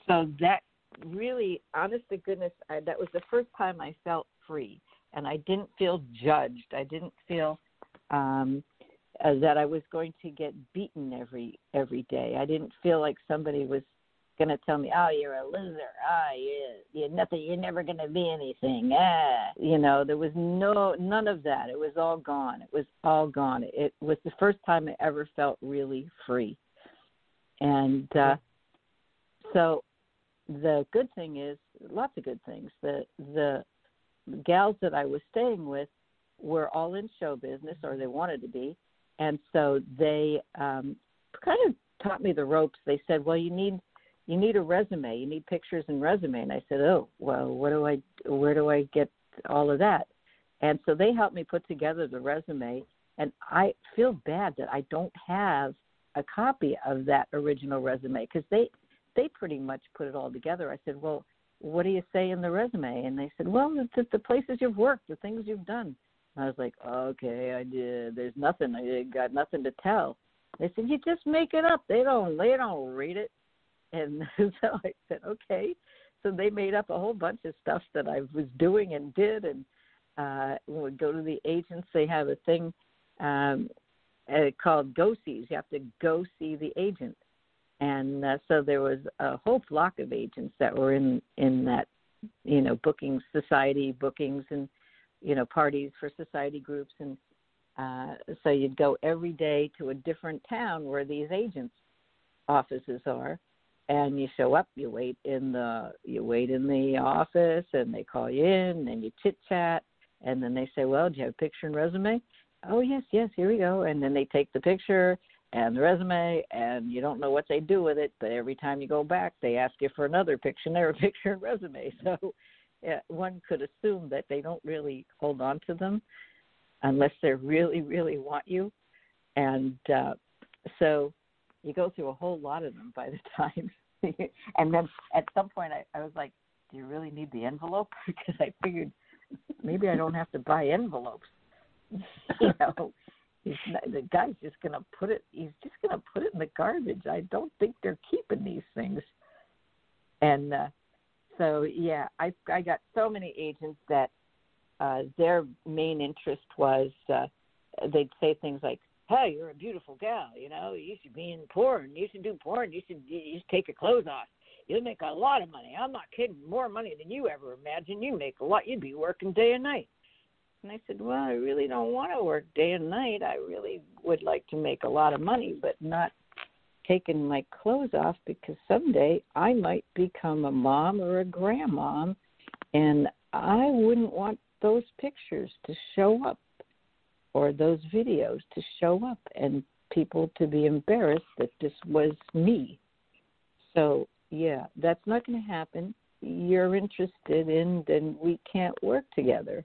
so that really, honest to goodness, I, that was the first time I felt free and I didn't feel judged. I didn't feel um, uh, that I was going to get beaten every every day. I didn't feel like somebody was to tell me, "Oh, you're a loser. Ah, oh, you you're nothing. You're never going to be anything." Ah, you know, there was no none of that. It was all gone. It was all gone. It was the first time I ever felt really free, and uh, so the good thing is lots of good things. The the gals that I was staying with were all in show business, or they wanted to be, and so they um, kind of taught me the ropes. They said, "Well, you need you need a resume. You need pictures and resume." And I said, "Oh, well, what do I where do I get all of that?" And so they helped me put together the resume. And I feel bad that I don't have a copy of that original resume because they they pretty much put it all together. I said, "Well, what do you say in the resume?" And they said, "Well, the, the places you've worked, the things you've done." And I was like, "Okay, I did. There's nothing. I got nothing to tell." They said, "You just make it up. They don't. They don't read it." And so I said, "Okay." So they made up a whole bunch of stuff that I was doing and did, and uh, we go to the agents, they have a thing um, uh, called go sees. You have to go see the agent, and uh, so there was a whole flock of agents that were in in that you know booking society bookings and you know parties for society groups and uh so you'd go every day to a different town where these agents offices are and you show up you wait in the you wait in the office and they call you in and you chit chat and then they say well do you have a picture and resume? Oh yes yes here we go. And then they take the picture and the resume and you don't know what they do with it but every time you go back they ask you for another picture and a picture and resume. So yeah, one could assume that they don't really hold on to them unless they really really want you. And uh so you go through a whole lot of them by the time and then at some point I, I was like do you really need the envelope because i figured maybe i don't have to buy envelopes you know, he's not, the guy's just to put it. He's just to put it in the garbage. I don't think they're keeping these things. And uh, so, yeah, I I got so many agents that uh, their main interest was uh, they'd say things like, "Hey, you're a beautiful gal. You know, you should be in porn. You should do porn. You should you should take your clothes off." You'll make a lot of money. I'm not kidding. More money than you ever imagined. You make a lot. You'd be working day and night. And I said, Well, I really don't want to work day and night. I really would like to make a lot of money, but not taking my clothes off because someday I might become a mom or a grandmom and I wouldn't want those pictures to show up or those videos to show up and people to be embarrassed that this was me. So, yeah, that's not going to happen. You're interested in, then we can't work together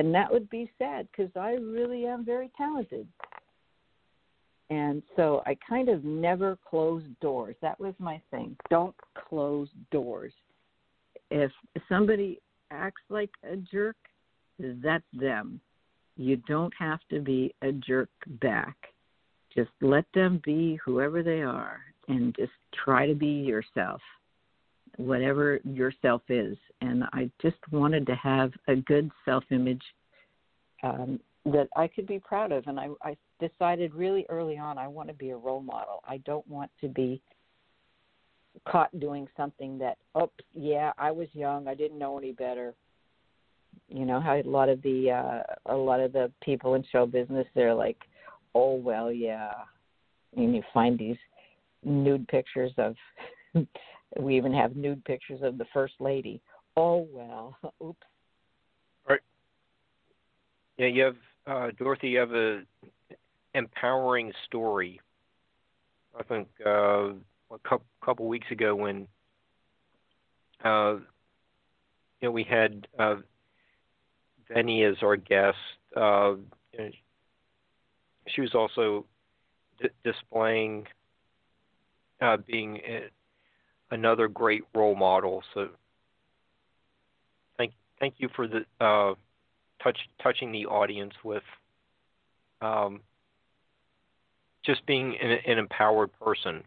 and that would be sad because I really am very talented. And so I kind of never closed doors. That was my thing. Don't close doors. If somebody acts like a jerk, that's them. You don't have to be a jerk back. Just let them be whoever they are and just try to be yourself whatever yourself is. And I just wanted to have a good self image um, that I could be proud of. And I, I decided really early on I want to be a role model. I don't want to be caught doing something that, oh, yeah, I was young, I didn't know any better. You know how a lot of the uh, a lot of the people in show business they're like, oh well, yeah, and you find these nude pictures of we even have nude pictures of the first lady. Oh well, oops. Right. Yeah, you have uh, Dorothy. You have a empowering story. I think uh, a couple, couple weeks ago when uh, you know we had uh, Benny as our guest. Uh, she was also d- displaying uh, being another great role model. So thank thank you for the uh, touch touching the audience with um, just being an, an, empowered person.